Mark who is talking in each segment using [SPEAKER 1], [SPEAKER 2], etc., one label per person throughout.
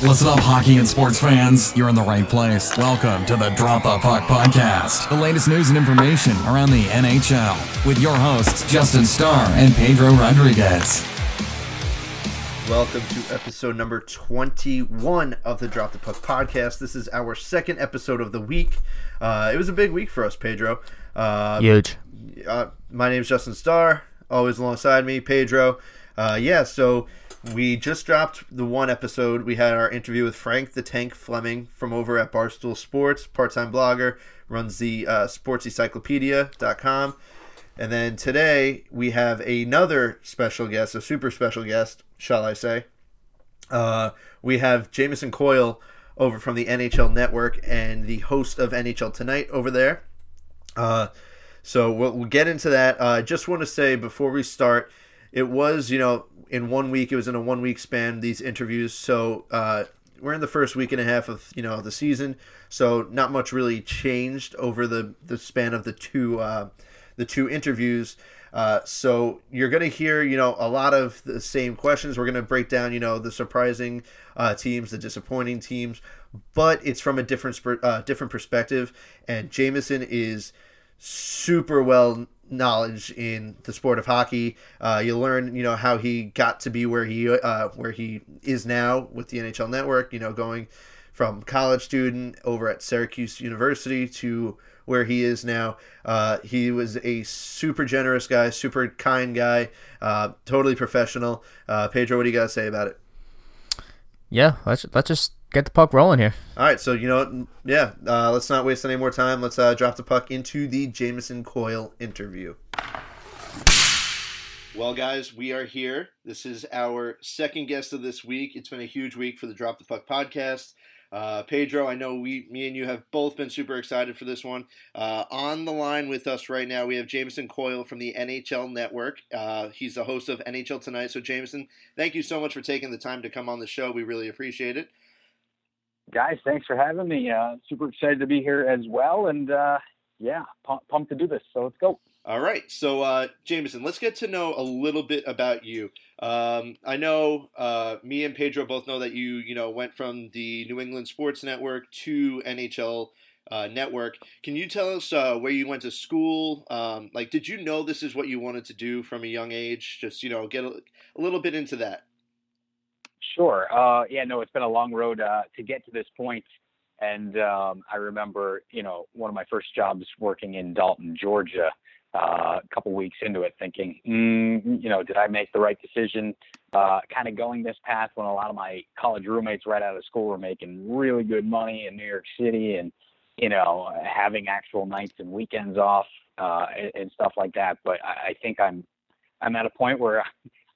[SPEAKER 1] Listen up, hockey and sports fans. You're in the right place. Welcome to the Drop the Puck Podcast, the latest news and information around the NHL, with your hosts, Justin Starr and Pedro Rodriguez.
[SPEAKER 2] Welcome to episode number 21 of the Drop the Puck podcast. This is our second episode of the week. Uh, it was a big week for us, Pedro. Uh,
[SPEAKER 3] Huge.
[SPEAKER 2] uh, my name is Justin Starr, always alongside me, Pedro. Uh, yeah, so we just dropped the one episode. We had our interview with Frank the Tank Fleming from over at Barstool Sports, part time blogger, runs the uh, sportsencyclopedia.com. And then today we have another special guest, a super special guest, shall I say. Uh, we have Jameson Coyle over from the NHL Network and the host of NHL Tonight over there. Uh, so we'll, we'll get into that. Uh, I just want to say before we start, it was, you know, in one week, it was in a one week span, these interviews. So uh, we're in the first week and a half of, you know, the season. So not much really changed over the, the span of the two, uh, the two interviews. Uh, so you're going to hear, you know, a lot of the same questions. We're going to break down, you know, the surprising uh, teams, the disappointing teams, but it's from a different uh, different perspective. And Jameson is super well knowledge in the sport of hockey. Uh, you learn, you know, how he got to be where he uh, where he is now with the NHL Network. You know, going from college student over at Syracuse University to where he is now. Uh, he was a super generous guy, super kind guy, uh, totally professional. Uh, Pedro, what do you got to say about it?
[SPEAKER 3] Yeah, let's let's just get the puck rolling here.
[SPEAKER 2] All right, so you know, what? yeah, uh, let's not waste any more time. Let's uh, drop the puck into the Jameson Coyle interview. Well, guys, we are here. This is our second guest of this week. It's been a huge week for the Drop the Puck podcast. Uh, Pedro, I know we, me and you have both been super excited for this one. Uh, on the line with us right now, we have Jameson Coyle from the NHL Network. Uh, he's the host of NHL Tonight. So, Jameson, thank you so much for taking the time to come on the show. We really appreciate it.
[SPEAKER 4] Guys, thanks for having me. Uh, super excited to be here as well. And uh, yeah, pumped to do this. So, let's go.
[SPEAKER 2] All right. So, uh, Jameson, let's get to know a little bit about you. Um, I know uh, me and Pedro both know that you, you know, went from the New England Sports Network to NHL uh, Network. Can you tell us uh, where you went to school? Um, like, did you know this is what you wanted to do from a young age? Just, you know, get a, a little bit into that.
[SPEAKER 4] Sure. Uh, yeah, no, it's been a long road uh, to get to this point. And um, I remember, you know, one of my first jobs working in Dalton, Georgia uh, a couple weeks into it, thinking, mm, you know, did I make the right decision? Uh, kind of going this path when a lot of my college roommates right out of school were making really good money in New York City, and you know, having actual nights and weekends off uh, and, and stuff like that. But I, I think I'm I'm at a point where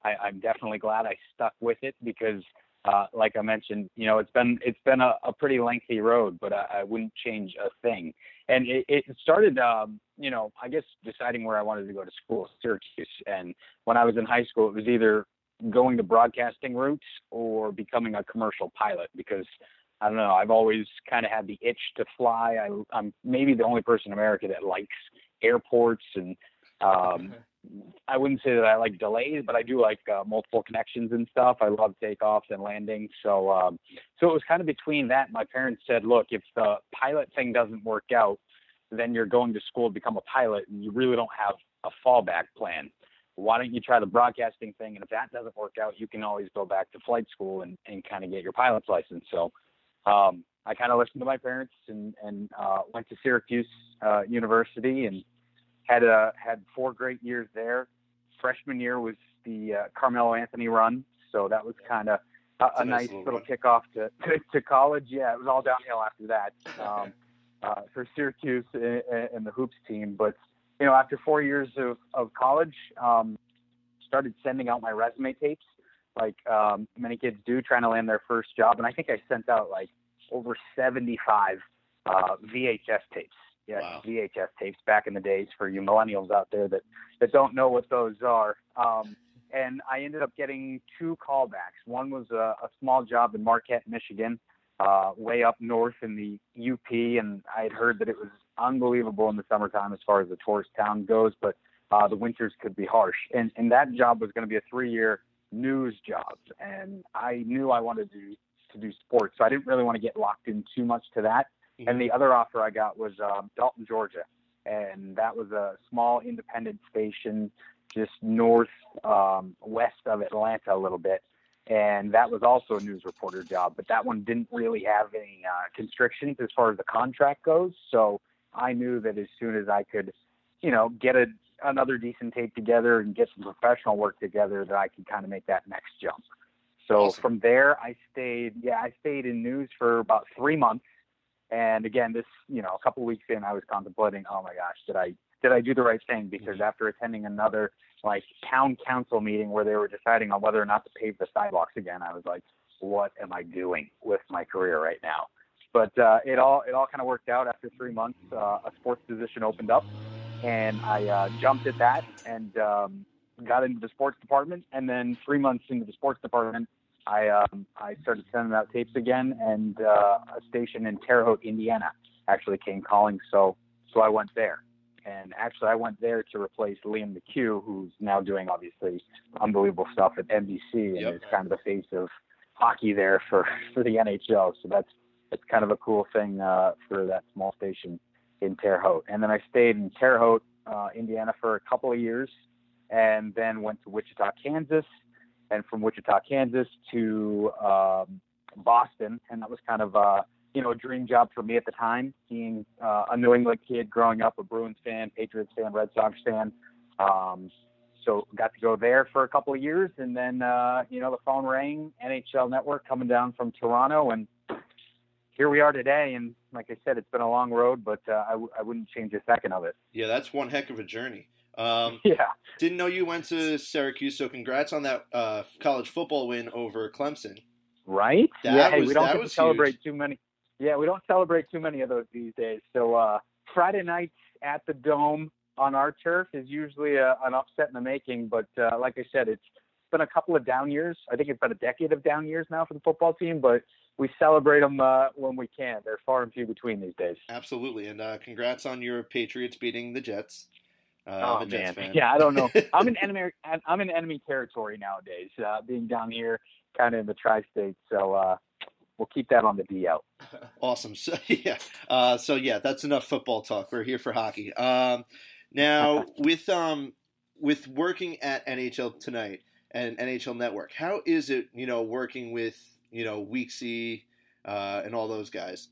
[SPEAKER 4] I, I'm definitely glad I stuck with it because uh, like I mentioned, you know, it's been it's been a, a pretty lengthy road, but I, I wouldn't change a thing. And it, it started, um, you know, I guess deciding where I wanted to go to school, Syracuse. And when I was in high school, it was either going the broadcasting routes or becoming a commercial pilot because I don't know, I've always kind of had the itch to fly. I, I'm maybe the only person in America that likes airports and um, I wouldn't say that I like delays, but I do like uh, multiple connections and stuff. I love takeoffs and landings. So, um, so it was kind of between that. My parents said, look, if the pilot thing doesn't work out, then you're going to school to become a pilot and you really don't have a fallback plan. Why don't you try the broadcasting thing? And if that doesn't work out, you can always go back to flight school and, and kind of get your pilot's license. So, um, I kind of listened to my parents and, and, uh, went to Syracuse, uh, University and, had a had four great years there. Freshman year was the uh, Carmelo Anthony run, so that was kind of a, a, nice little, little kickoff to, to, to college. Yeah, it was all downhill after that um, uh, for Syracuse and, and, the hoops team. But you know, after four years of of college, um, started sending out my resume tapes, like um, many kids do, trying to land their first job. And I think I sent out like over 75 uh, VHS tapes yeah, wow. VHS tapes back in the days for you millennials out there that that don't know what those are. Um, and I ended up getting two callbacks. One was a, a small job in Marquette, Michigan, uh, way up north in the UP, and I had heard that it was unbelievable in the summertime as far as the tourist town goes, but uh, the winters could be harsh. And and that job was going to be a three-year news job, and I knew I wanted to to do sports, so I didn't really want to get locked in too much to that.
[SPEAKER 2] Mm-hmm.
[SPEAKER 4] And the other offer I got was um, Dalton, Georgia, and that was a small independent station just north um, west of Atlanta a little bit. And that was also a news reporter job, but that one didn't really have any uh, constrictions as far as the contract goes. So I knew that as soon as I could, you know, get a, another decent tape together and get some professional work together, that I could kind of make that next jump. So
[SPEAKER 2] Awesome.
[SPEAKER 4] from there, I stayed. Yeah, I stayed in news for about three months. And again, this, you know, a couple weeks in, I was contemplating, oh my gosh, did I did I do the right thing? Because after attending another like town council meeting where they were deciding on whether or not to pave the sidewalks again, I was like, what am I doing with my career right now? But uh, it all it all kind of worked out. After three months, uh, a sports position opened up, and I uh, jumped at that and um, got into the sports department. And then three months into the sports department, I um, I started sending out tapes again, and uh, a station in Terre Haute, Indiana, actually came calling. So so I went there, and actually I went there to replace Liam McHugh, who's now doing obviously unbelievable stuff at NBC, and
[SPEAKER 2] Yep.
[SPEAKER 4] is kind of the face of hockey there for for the NHL. So that's that's kind of a cool thing uh, for that small station in Terre Haute. And then I stayed in Terre Haute, uh, Indiana, for a couple of years, and then went to Wichita, Kansas, and from Wichita, Kansas to um, Boston, and that was kind of uh, you know a dream job for me at the time, being uh, a New England kid growing up, a Bruins fan, Patriots fan, Red Sox fan. Um, so got to go there for a couple of years, and then uh, you know the phone rang, NHL Network coming down from Toronto, and here we are today. And like I said, it's been a long road, but uh, I, w- I wouldn't change a second of it.
[SPEAKER 2] Yeah, that's one heck of a journey. Um,
[SPEAKER 4] Yeah.
[SPEAKER 2] didn't know you went to Syracuse, so congrats on that uh, college football win over Clemson.
[SPEAKER 4] Right?
[SPEAKER 2] That
[SPEAKER 4] yeah, hey,
[SPEAKER 2] was-
[SPEAKER 4] we don't to celebrate too many. Yeah, we don't celebrate too many of those these days. So uh, Friday nights at the Dome on our turf is usually a, an upset in the making. But uh, like I said, it's been a couple of down years. I think it's been a decade of down years now for the football team. But we celebrate them uh, when we can. They're far and few between these days.
[SPEAKER 2] Absolutely, and uh, congrats on your Patriots beating the Jets. Uh,
[SPEAKER 4] oh man, yeah, I don't know. I'm in enemy. I'm in enemy territory nowadays. Uh, being down here, kind of in the tri-state, so uh, we'll keep that on the DL.
[SPEAKER 2] Awesome. So yeah, uh, so yeah, that's enough football talk. We're here for hockey. Um, now with um with working at NHL tonight and NHL Network, how is it you know working with you know Weeksy uh, and all those guys?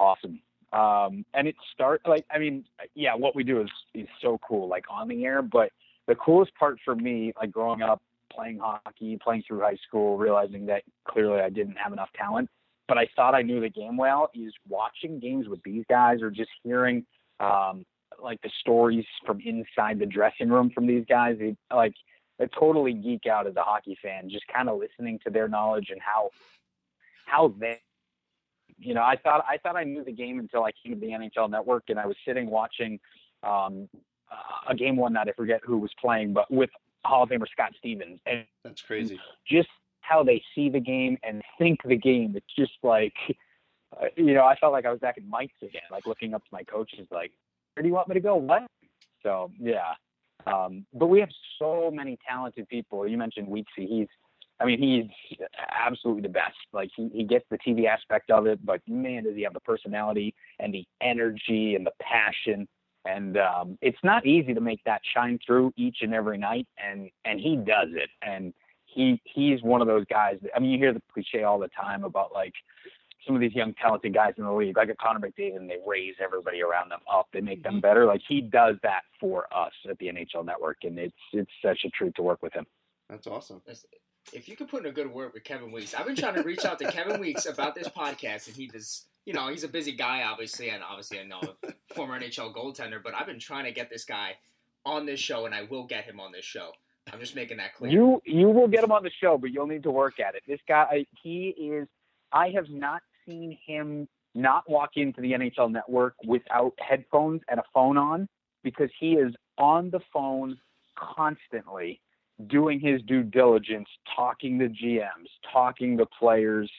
[SPEAKER 4] awesome. Um, and it start like I mean, yeah, what we do is is so cool, like on the air. But the coolest part for me, like growing up, playing hockey, playing through high school, realizing that clearly I didn't have enough talent, but I thought I knew the game well, is watching games with these guys or just hearing um, like the stories from inside the dressing room from these guys. It, like I totally geek out as a hockey fan, just kind of listening to their knowledge and how how they you know, I thought I thought I knew the game until I came to the NHL Network, and I was sitting watching um, a game one night. I forget who was playing, but with Hall of Famer Scott Stevens, and
[SPEAKER 2] That's crazy.
[SPEAKER 4] just how they see the game and think the game. It's just like, uh, you know, I felt like I was back in Mites again, like looking up to my coaches, like, where do you want me to go? What? So yeah, um, but we have so many talented people. You mentioned Weeksy. He's, I mean, he's absolutely the best. Like he, he gets the TV aspect of it, but man, does he have the personality and the energy and the passion. And um, it's not easy to make that shine through each and every night, and and he does it. And he he's one of those guys. That, I mean, you hear the cliche all the time about like some of these young talented guys in the league, like a Connor McDavid, and they raise everybody around them up. They make them better. Like he does that for us at the NHL Network, and it's it's such a treat to work with him.
[SPEAKER 2] That's awesome.
[SPEAKER 5] If you could put in a good word with Kevin Weeks, I've been trying to reach out to Kevin Weeks about this podcast, and he does. You know, he's a busy guy, obviously, and obviously I know a former NHL goaltender, but I've been trying to get this guy on this show, and I will get him on this show. I'm just making that clear.
[SPEAKER 4] You you will get him on the show, but you'll need to work at it. This guy, he is. I have not seen him not walk into the NHL Network without headphones and a phone on because he is on the phone constantly doing his due diligence, talking to GMs, talking to players,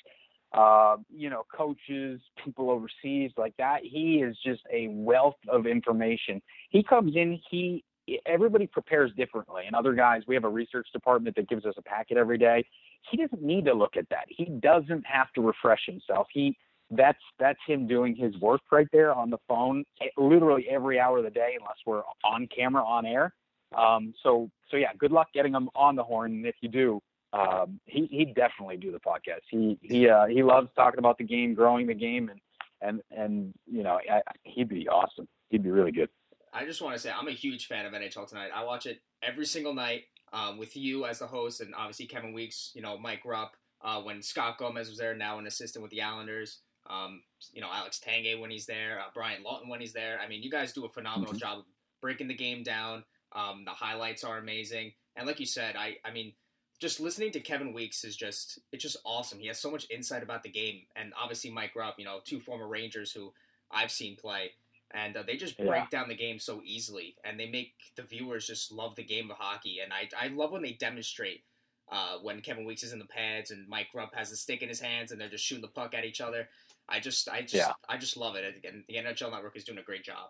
[SPEAKER 4] uh, you know, coaches, people overseas like that. He is just a wealth of information. He comes in, he everybody prepares differently. And other guys, we have a research department that gives us a packet every day. He doesn't need to look at that. He doesn't have to refresh himself. He that's that's him doing his work right there on the phone, eh, literally every hour of the day, unless we're on camera on air. Um, so so yeah, good luck getting him on the horn. And if you do, um, he he definitely do the podcast. He he uh, he loves talking about the game, growing the game, and and and you know I, he'd be awesome. He'd be really good.
[SPEAKER 5] I just want to say I'm a huge fan of NHL Tonight. I watch it every single night um, with you as the host, and obviously Kevin Weeks, you know Mike Rupp. Uh, when Scott Gomez was there, now an assistant with the Islanders. Um, you know Alex Tanguay when he's there, uh, Brian Lawton when he's there. I mean, you guys do a phenomenal mm-hmm. job breaking the game down. Um, the highlights are amazing, and like you said, I I mean, just listening to Kevin Weeks is just it's just awesome. He has so much insight about the game, and obviously Mike Rupp, you know, two former Rangers who I've seen play and uh, they just break yeah. down the game so easily, and they make the viewers just love the game of hockey. And I, I love when they demonstrate uh, when Kevin Weeks is in the pads and Mike Rupp has the stick in his hands, and they're just shooting the puck at each other. I just, I just, yeah. I just love it. And the NHL Network is doing a great job.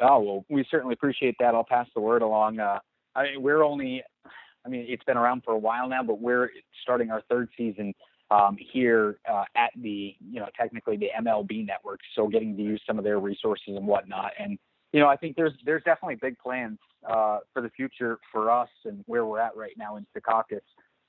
[SPEAKER 4] Oh well, we certainly appreciate that. I'll pass the word along. Uh, I mean, we're only, I mean, it's been around for a while now, but we're starting our third season um, here uh, at the, you know, technically the MLB network. So getting to use some of their resources and whatnot. And, you know, I think there's there's definitely big plans uh, for the future for us and where we're at right now in Secaucus.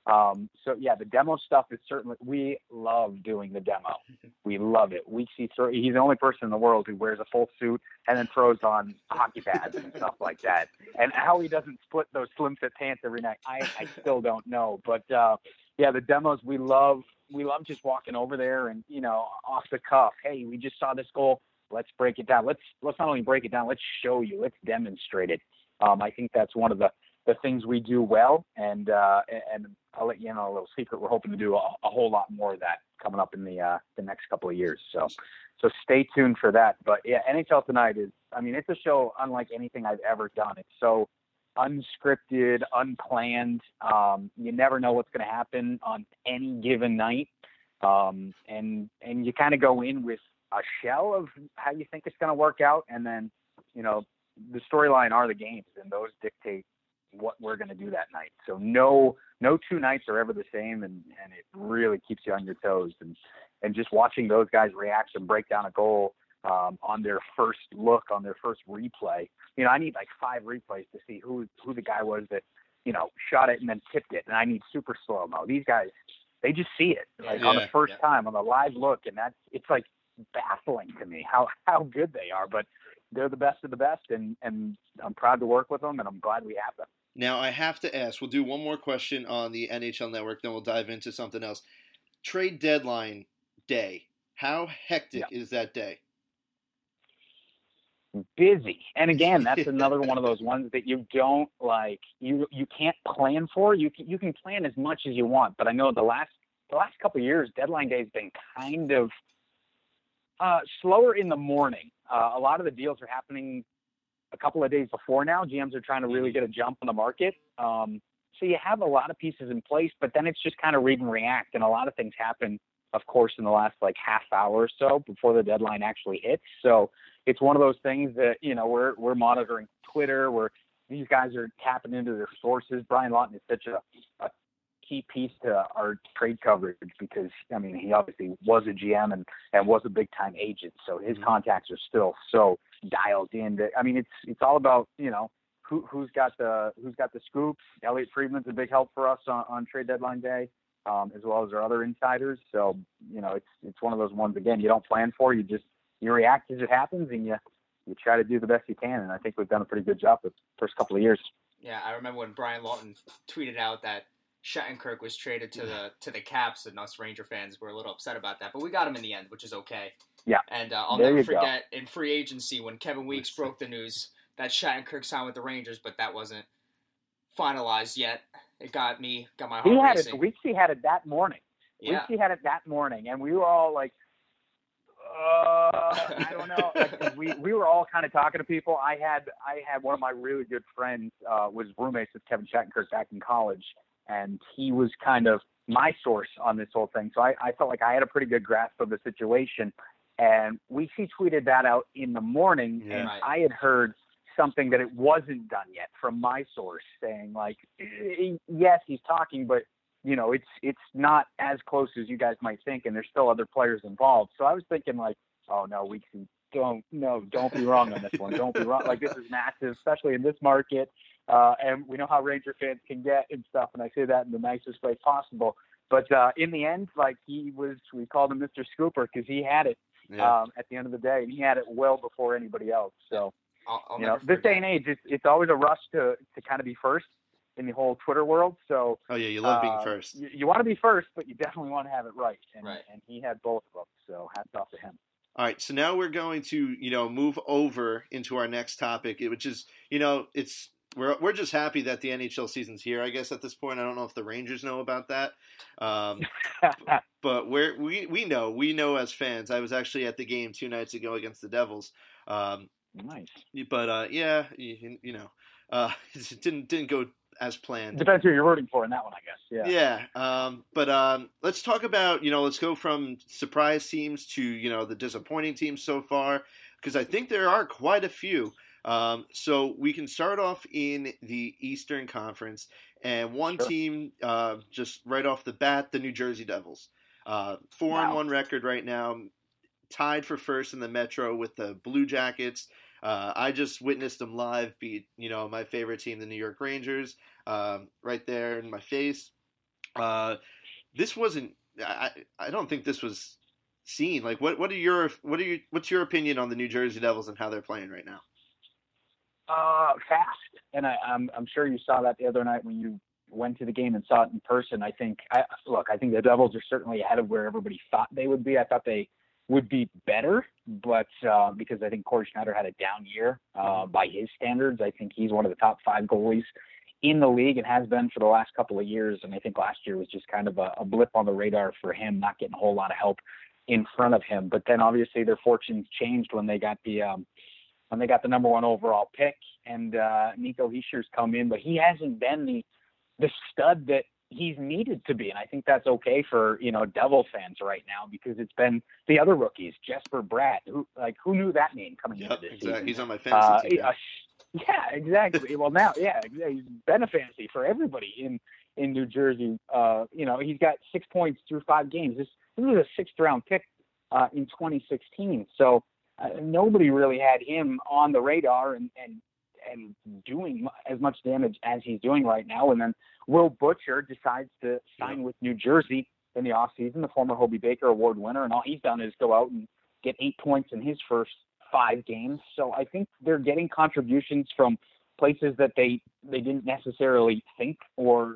[SPEAKER 4] Um, so yeah, the demo stuff is certainly we love doing the demo. We love it. We see he's the only person in the world who wears a full suit and then throws on hockey pads and stuff like that. And how he doesn't split those slim fit pants every night, I, I still don't know. But uh, yeah, the demos we love. We love just walking over there and you know off the cuff. Hey, we just saw this goal. Let's break it down. Let's let's not only break it down. Let's show you. Let's demonstrate it. Um, I think that's one of the the things we do well. And uh, and I'll let you in on a little secret. We're hoping to do a, a whole lot more of that coming up in the uh, the next couple of years. So so stay tuned for that. But yeah, NHL Tonight is. I mean, it's a show unlike anything I've ever done. It's so unscripted, unplanned. Um, you never know what's going to happen on any given night, um, and and you kind of go in with a shell of how you think it's going to work out, and then you know the storyline are the games, and those dictate what we're going to do that night. So no no two nights are ever the same, and and it really keeps you on your toes, and and just watching those guys react and break down a goal um, on their first look, on their first replay. You know, I need like five replays to see who who the guy was that you know shot it and then tipped it, and I need super slow mo. These guys, they just see it like yeah, on the first yeah. time on the live look, and that's it's like baffling to me how how good they are. But they're the best of the best, and and I'm proud to work with them, and I'm glad we have them.
[SPEAKER 2] Now I have to ask. We'll do one more question on the NHL Network, then we'll dive into something else. Trade deadline day. How hectic yeah. is that day?
[SPEAKER 4] busy. And again, that's another one of those ones that you don't like you you can't plan for. You can, you can plan as much as you want, but I know the last the last couple of years deadline day has been kind of uh, slower in the morning. Uh, a lot of the deals are happening a couple of days before now. GMs are trying to really get a jump on the market. Um, so you have a lot of pieces in place, but then it's just kind of read and react, and a lot of things happen, of course, in the last like half hour or so before the deadline actually hits. So it's one of those things that you know we're we're monitoring Twitter. Where these guys are tapping into their sources. Brian Lawton is such a, a key piece to our trade coverage because I mean he obviously was a GM and and was a big time agent, so his mm-hmm. contacts are still so dialed in. That I mean it's it's all about you know who who's got the who's got the scoops. Elliotte Friedman's a big help for us on, on trade deadline day. Um, as well as our other insiders. So, you know, it's it's one of those ones again you don't plan for, you just you react as it happens and you you try to do the best you can. And I think we've done a pretty good job the first couple of years.
[SPEAKER 5] Yeah, I remember when Brian Lawton tweeted out that Shattenkirk was traded to the to the Caps, and us Ranger fans were a little upset about that. But we got him in the end, which is okay.
[SPEAKER 4] Yeah.
[SPEAKER 5] And uh, I'll there never forget go. in free agency when Kevin Weeks broke the news that Shattenkirk signed with the Rangers, but that wasn't finalized yet. It got me, got my heart
[SPEAKER 4] he had
[SPEAKER 5] racing.
[SPEAKER 4] it. Weeksy had it that morning.
[SPEAKER 5] Yeah.
[SPEAKER 4] Weeksy had it that morning, and we were all like, uh, I don't know. we we were all kind of talking to people. I had I had one of my really good friends uh, was roommates with Kevin Shattenkirk back in college, and he was kind of my source on this whole thing. So I, I felt like I had a pretty good grasp of the situation. And we she tweeted that out in the morning,
[SPEAKER 5] yeah,
[SPEAKER 4] and. I had heard something that it wasn't done yet from my source saying like eh, yes he's talking but you know it's it's not as close as you guys might think and there's still other players involved so i was thinking like oh no we can don't no don't be wrong on this one don't be wrong like this is massive especially in this market uh and we know how ranger fans can get and stuff and i say that in the nicest way possible but uh in the end like he was we called him mr scooper because he had it
[SPEAKER 2] Yeah.
[SPEAKER 4] um at the end of the day and he had it well before anybody else so
[SPEAKER 5] I'll, I'll
[SPEAKER 4] you know, this day and age, it's, it's always a rush to, to kind of be first in the whole Twitter world. So
[SPEAKER 2] oh yeah, you love being
[SPEAKER 4] uh,
[SPEAKER 2] first.
[SPEAKER 4] You, you want to be first, but you definitely want to have it right. And,
[SPEAKER 5] Right.
[SPEAKER 4] and he had both of them. So hats off to him.
[SPEAKER 2] All right, so now we're going to you know move over into our next topic, which is you know it's we're we're just happy that the NHL season's here. I guess at this point, I don't know if the Rangers know about that, um, but we're we we know we know as fans. I was actually at the game two nights ago against the Devils, um,
[SPEAKER 4] nice.
[SPEAKER 2] but uh, yeah, you, you know, uh, it didn't didn't go as planned.
[SPEAKER 4] Depends who you're rooting for in that one, I guess. Yeah.
[SPEAKER 2] Yeah. Um, but um, let's talk about you know let's go from surprise teams to you know the disappointing teams so far because I think there are quite a few. Um, so we can start off in the Eastern Conference, and one
[SPEAKER 4] Sure.
[SPEAKER 2] team uh, just right off the bat, the New Jersey Devils, uh, four and
[SPEAKER 4] Wow.
[SPEAKER 2] one record right now, tied for first in the Metro with the Blue Jackets. Uh, I just witnessed them live beat, you know, my favorite team, the New York Rangers, um, right there in my face. Uh, this wasn't. I, I don't think this was seen. Like, what what are your what are you what's your opinion on the New Jersey Devils and how they're playing right now?
[SPEAKER 4] Uh, fast. And I, I'm, I'm sure you saw that the other night when you went to the game and saw it in person. I think, I, look, I think the Devils are certainly ahead of where everybody thought they would be. I thought they would be better, but uh, because I think Cory Schneider had a down year uh, by his standards, I think he's one of the top five goalies in the league and has been for the last couple of years. And I think last year was just kind of a, a blip on the radar for him, not getting a whole lot of help in front of him. But then obviously their fortunes changed when they got the um, when they got the number one overall pick and uh, Nico Hischier's come in, but he hasn't been the the stud that he's needed to be, and I think that's okay for you know Devil fans right now because it's been the other rookies, Jesper Bratt, who like who knew that name coming
[SPEAKER 2] Yep,
[SPEAKER 4] into this
[SPEAKER 2] exactly.
[SPEAKER 4] season.
[SPEAKER 2] He's on my
[SPEAKER 4] Uh,
[SPEAKER 2] fantasy team.
[SPEAKER 4] uh, yeah, exactly. well, now, yeah, yeah, he's been a fantasy for everybody in in New Jersey. Uh, you know, he's got six points through five games. This this was a sixth round pick uh, in 2016. So uh, nobody really had him on the radar and and and doing as much damage as he's doing right now. And then Will Butcher decides to sign with New Jersey in the offseason, the former Hobey Baker Award winner, and all he's done is go out and get eight points in his first five games. So I think they're getting contributions from places that they they didn't necessarily think or or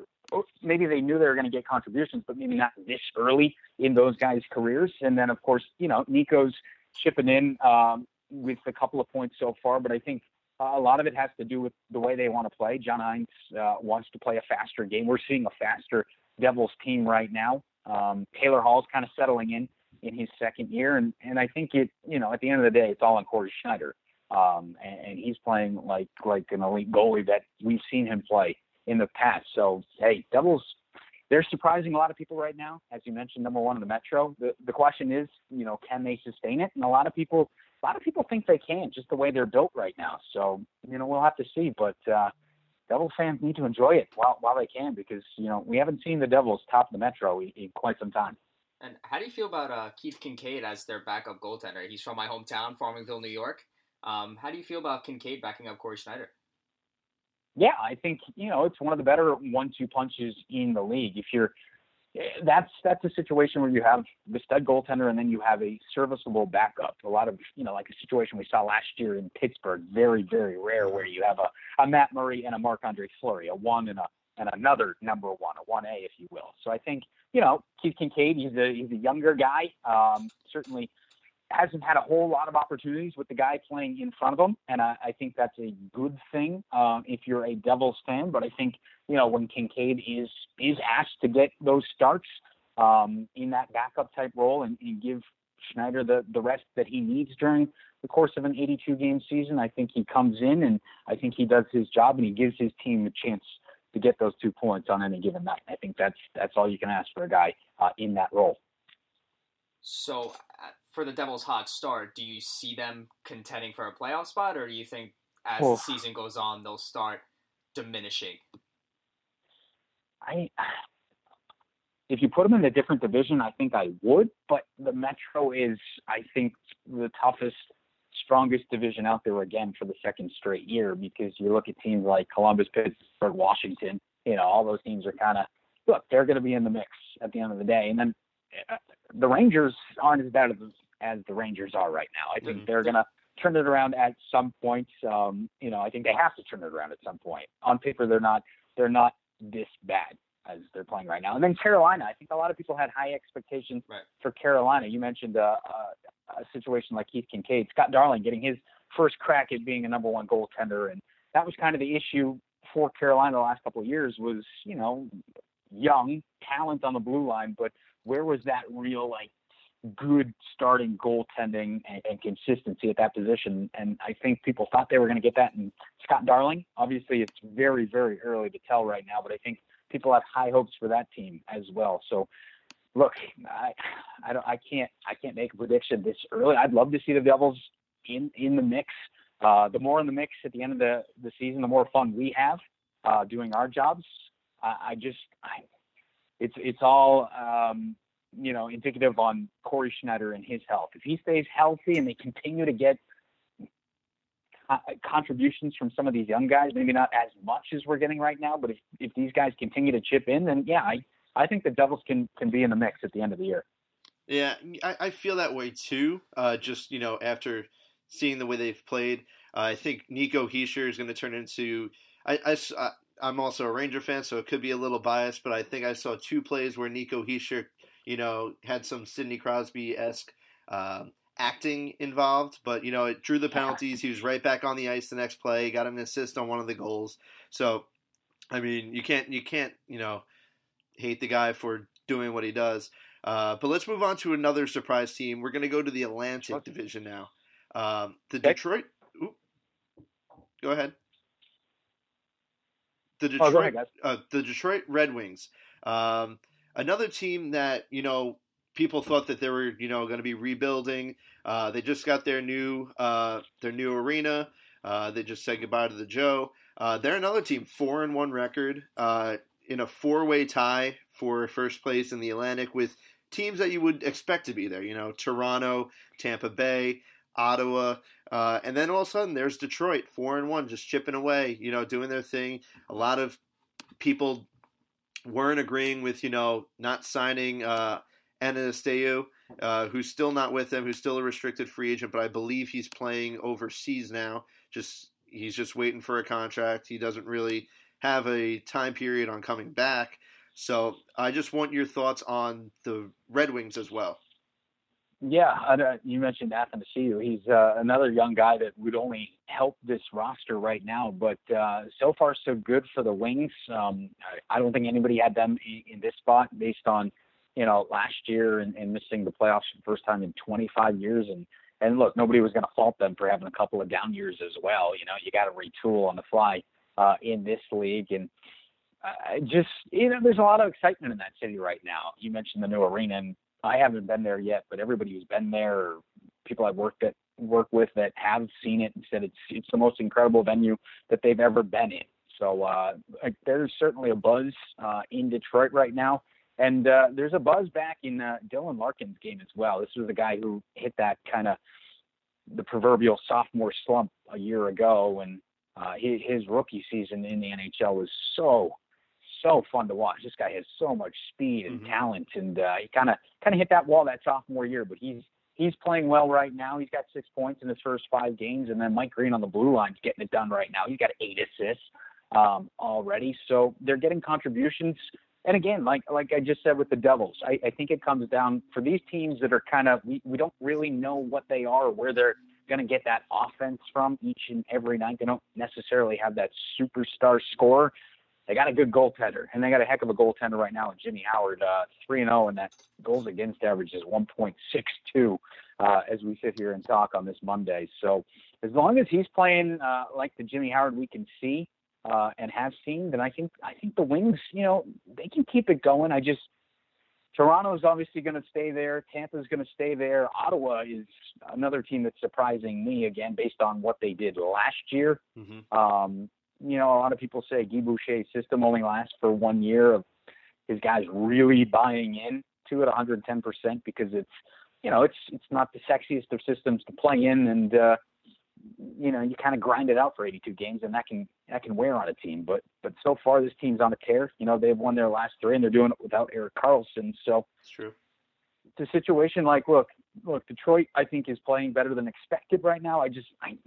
[SPEAKER 4] maybe they knew they were going to get contributions, but maybe not this early in those guys' careers. And then, of course, you know, Nico's chipping in um, with a couple of points so far, but I think a lot of it has to do with the way they want to play. John Hynes uh, wants to play a faster game. We're seeing a faster Devils team right now. Um, Taylor Hall's kind of settling in in his second year, and and I think it, you know, at the end of the day, it's all on Cory Schneider, um, and, and he's playing like like an elite goalie that we've seen him play in the past. So hey, Devils, they're surprising a lot of people right now. As you mentioned, number one in the Metro. The the question is, you know, can they sustain it? And a lot of people, a lot of people think they can, just the way they're built right now. So you know, we'll have to see. But uh, Devil fans need to enjoy it while while they can, because you know we haven't seen the Devils top the Metro in, in quite some time.
[SPEAKER 5] And how do you feel about uh, Keith Kinkaid as their backup goaltender? He's from my hometown, Farmingville, New York. Um, how do you feel about Kinkaid backing up Cory Schneider?
[SPEAKER 4] Yeah, I think you know it's one of the better one-two punches in the league. If you're, eh, that's that's a situation where you have the stud goaltender and then you have a serviceable backup. A lot of you know, like a situation we saw last year in Pittsburgh, very very rare where you have a, a Matt Murray and a Marc Andre Fleury, a one and a and another number one, a one A, if you will. So I think you know Keith Kinkaid, he's a he's a younger guy, um, certainly hasn't had a whole lot of opportunities with the guy playing in front of him, and I, I think that's a good thing um, if you're a Devils fan. But I think you know when Kinkaid is is asked to get those starts um, in that backup type role and, and give Schneider the the rest that he needs during the course of an 82 game season, I think he comes in and I think he does his job and he gives his team a chance to get those two points on any given night. I think that's that's all you can ask for a guy uh, in that role.
[SPEAKER 5] So, for the Devils' hot start, do you see them contending for a playoff spot, or do you think as
[SPEAKER 4] Well-
[SPEAKER 5] the season goes on, they'll start diminishing.
[SPEAKER 4] I if you put them in a different division, I think I would. But the Metro is, I think, the toughest, strongest division out there again for the second straight year because you look at teams like Columbus, Pittsburgh, Washington. You know, all those teams are kind of look. They're going to be in the mix at the end of the day, and then uh, the Rangers aren't as bad as as the Rangers are right now. I think
[SPEAKER 2] Mhm.
[SPEAKER 4] they're going to turn it around at some point. Um, you know, I think they have to turn it around at some point. On paper, they're not they're not this bad as they're playing right now. And then Carolina, I think a lot of people had high expectations
[SPEAKER 5] Right.
[SPEAKER 4] for Carolina. You mentioned uh, a, a situation like Keith Kinkaid, Scott Darling getting his first crack at being a number one goaltender, and that was kind of the issue for Carolina the last couple of years. Was you know young talent on the blue line, but where was that real like good starting goaltending and, and consistency at that position? And I think people thought they were going to get that in Scott Darling. Obviously, it's very very early to tell right now, but I think people have high hopes for that team as well. So, look, I, I don't, I can't, I can't make a prediction this early. I'd love to see the Devils in in the mix. Uh, the more in the mix at the end of the the season, the more fun we have uh, doing our jobs. I, I just, I, it's it's all um, you know indicative on Cory Schneider and his health. If he stays healthy and they continue to get contributions from some of these young guys, maybe not as much as we're getting right now, but if, if these guys continue to chip in, then yeah, I, I think the Devils can, can be in the mix at the end of the year.
[SPEAKER 2] Yeah, I, I feel that way too. Uh, just you know, after seeing the way they've played, uh, I think Nico Hischier is going to turn into. I I I'm also a Ranger fan, so it could be a little biased, but I think I saw two plays where Nico Hischier, you know, had some Sidney Crosby esque um, acting involved, but you know, it drew the penalties. He was right back on the ice the next play, got an assist on one of the goals. So, I mean, you can't you can't you know hate the guy for doing what he does. Uh, but let's move on to another surprise team. We're going to go to the Atlantic
[SPEAKER 4] Sure.
[SPEAKER 2] Division now. Um, the
[SPEAKER 4] Okay.
[SPEAKER 2] Detroit. Oop, go ahead. The
[SPEAKER 4] Oh,
[SPEAKER 2] Detroit,
[SPEAKER 4] go ahead,
[SPEAKER 2] uh, the Detroit Red Wings. Um, another team that you know people thought that they were you know going to be rebuilding. Uh, they just got their new uh, their new arena. Uh, they just said goodbye to the Joe. Uh, they're another team, four and one record uh, in a four way tie for first place in the Atlantic with teams that you would expect to be there. You know, Toronto, Tampa Bay, Ottawa, uh, and then all of a sudden there's Detroit, four and one, just chipping away. You know, doing their thing. A lot of people weren't agreeing with you know not signing uh, Anastasiou, uh, who's still not with them, who's still a restricted free agent, but I believe he's playing overseas now. Just he's just waiting for a contract. He doesn't really have a time period on coming back. So I just want your thoughts on the Red Wings as well.
[SPEAKER 4] Yeah, you mentioned Athanasiou. He's uh, another young guy that would only help this roster right now. But uh, so far, so good for the Wings. Um, I, don't think anybody had them in, in this spot based on, you know, last year and, and missing the playoffs for the first time in 25 years. And and look, nobody was going to fault them for having a couple of down years as well. You know, you got to retool on the fly uh, in this league, and uh, just you know, there's a lot of excitement in that city right now. You mentioned the new arena, and I haven't been there yet, but everybody who's been there, or people I've worked at work with that have seen it and said it's it's the most incredible venue that they've ever been in. So uh, there's certainly a buzz uh, in Detroit right now, and uh, there's a buzz back in uh, Dylan Larkin's game as well. This was the guy who hit that kind of the proverbial sophomore slump a year ago, and uh, his rookie season in the NHL was so so fun to watch. This guy has so much speed and
[SPEAKER 2] Mhm.
[SPEAKER 4] talent, and uh, he kind of kind of hit that wall that sophomore year. But he's he's playing well right now. He's got six points in his first five games, and then Mike Green on the blue line's getting it done right now. He's got eight assists um, already, so they're getting contributions. And again, like like I just said with the Devils, I, I think it comes down for these teams that are kind of we, we don't really know what they are or where they're going to get that offense from each and every night. They don't necessarily have that superstar scorer. They got a good goaltender, and they got a heck of a goaltender right now. Jimmy Howard, uh, three and zero, and that goals against average is one point six two. Uh, as we sit here and talk on this Monday, so as long as he's playing uh, like the Jimmy Howard we can see uh, and have seen, then I think I think the Wings, you know, they can keep it going. I just Toronto's obviously going to stay there. Tampa's going to stay there. Ottawa is another team that's surprising me again based on what they did last year.
[SPEAKER 2] Mm-hmm.
[SPEAKER 4] Um, you know, a lot of people say Guy Boucher's system only lasts for one year of his guys really buying in to it 110% because it's, you know, it's it's not the sexiest of systems to play in, and uh, you know, you kind of grind it out for 82 games, and that can that can wear on a team. But but so far, this team's on a tear. You know, they've won their last three, and they're doing it without Erik Karlsson. So
[SPEAKER 2] It's true.
[SPEAKER 4] it's a situation like, look, look, Detroit, I think is playing better than expected right now. I just I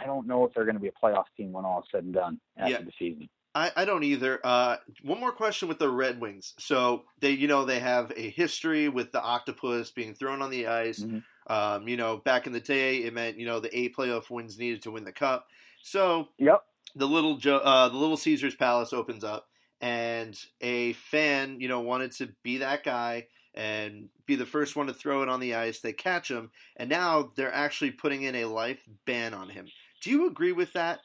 [SPEAKER 4] I don't know if they're going to be a playoff team when all is said and done after
[SPEAKER 2] Yeah.
[SPEAKER 4] the season.
[SPEAKER 2] I, I don't either. Uh, one more question with the Red Wings. So they, you know, they have a history with the octopus being thrown on the ice.
[SPEAKER 4] Mhm.
[SPEAKER 2] Um, you know, back in the day, it meant you know the eight playoff wins needed to win the cup. So
[SPEAKER 4] Yep.
[SPEAKER 2] the little jo- uh, the little Caesar's Palace opens up, and a fan, you know, wanted to be that guy and be the first one to throw it on the ice. They catch him, and now they're actually putting in a life ban on him. Do you agree with that?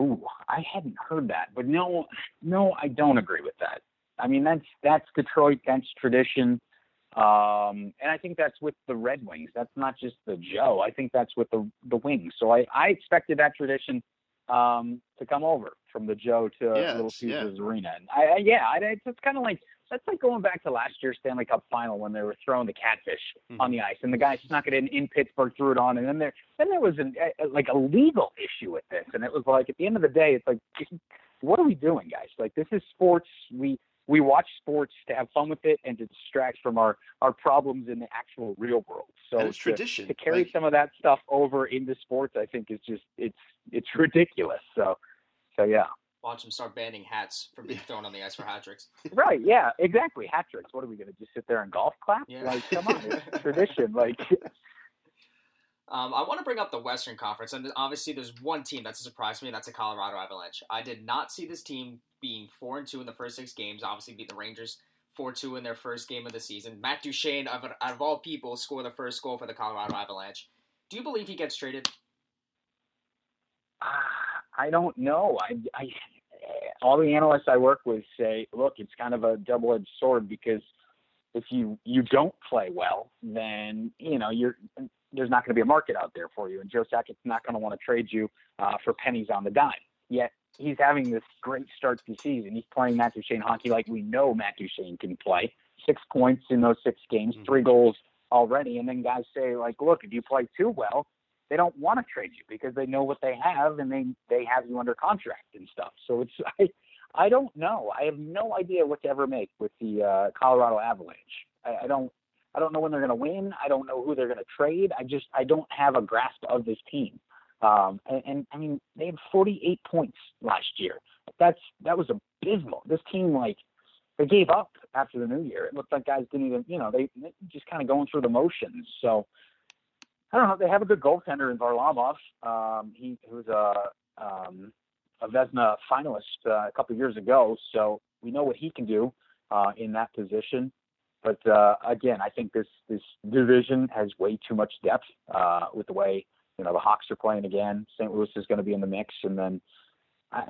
[SPEAKER 4] Ooh, I hadn't heard that, but no, no, I don't agree with that. I mean, that's that's Detroit, that's tradition, um, and I think that's with the Red Wings. That's not just the Joe. I think that's with the the Wings. So I I expected that tradition um, to come over from the Joe to
[SPEAKER 2] Yeah,
[SPEAKER 4] Little
[SPEAKER 2] it's- yeah.
[SPEAKER 4] Caesars Arena. And I, I yeah, I, it's, it's kind of like that's like going back to last year's Stanley Cup final when they were throwing the catfish
[SPEAKER 2] Mhm.
[SPEAKER 4] on the ice, and the guy snuck it in in Pittsburgh, threw it on, and then there then there was an, a, like a legal issue with this, and it was like at the end of the day, it's like, what are we doing, guys? Like this is sports. We we watch sports to have fun with it and to distract from our our problems in the actual real world. So
[SPEAKER 2] and it's
[SPEAKER 4] to,
[SPEAKER 2] tradition.
[SPEAKER 4] to carry
[SPEAKER 2] Like-
[SPEAKER 4] some of that stuff over into sports, I think is just it's it's ridiculous. So so yeah.
[SPEAKER 5] Watch him start banning hats from being thrown on the ice for hat tricks.
[SPEAKER 4] Right, yeah, exactly. Hat tricks. What are we gonna just sit there and golf clap?
[SPEAKER 5] Yeah.
[SPEAKER 4] Like, come on, it's tradition. Like,
[SPEAKER 5] Um, I want to bring up the Western Conference, and obviously there's one team that's a surprise to me, and that's the Colorado Avalanche. I did not see this team being four and two in the first six games. Obviously, beat the Rangers four two in their first game of the season. Matt Duchene, of, out of all people, scored the first goal for the Colorado Avalanche. Do you believe he gets traded?
[SPEAKER 4] Ah, I don't know. I, I, all the analysts I work with say, look, it's kind of a double-edged sword because if you you don't play well, then you know you're there's not going to be a market out there for you, and Joe Sakic's not going to want to trade you uh, for pennies on the dime. Yet he's having this great start to the season. He's playing Matt Duchene hockey like we know Matt Duchene can play. Six points in those six games,
[SPEAKER 2] Mhm.
[SPEAKER 4] three goals already, and then guys say like, look, if you play too well, they don't want to trade you because they know what they have and they they have you under contract and stuff. So it's I I don't know. I have no idea what to ever make with the uh, Colorado Avalanche. I, I don't I don't know when they're going to win. I don't know who they're going to trade. I just I don't have a grasp of this team. Um, and, and I mean they had 48 points last year. That's that was abysmal. This team like they gave up after the new year. It looked like guys didn't even you know they, they just kind of going through the motions. So. I don't know. They have a good goaltender in Varlamov. Um, he, was a um, a Vezina finalist uh, a couple years ago, so we know what he can do uh, in that position. But uh, again, I think this this division has way too much depth uh, with the way you know the Hawks are playing again. St. Louis is going to be in the mix, and then I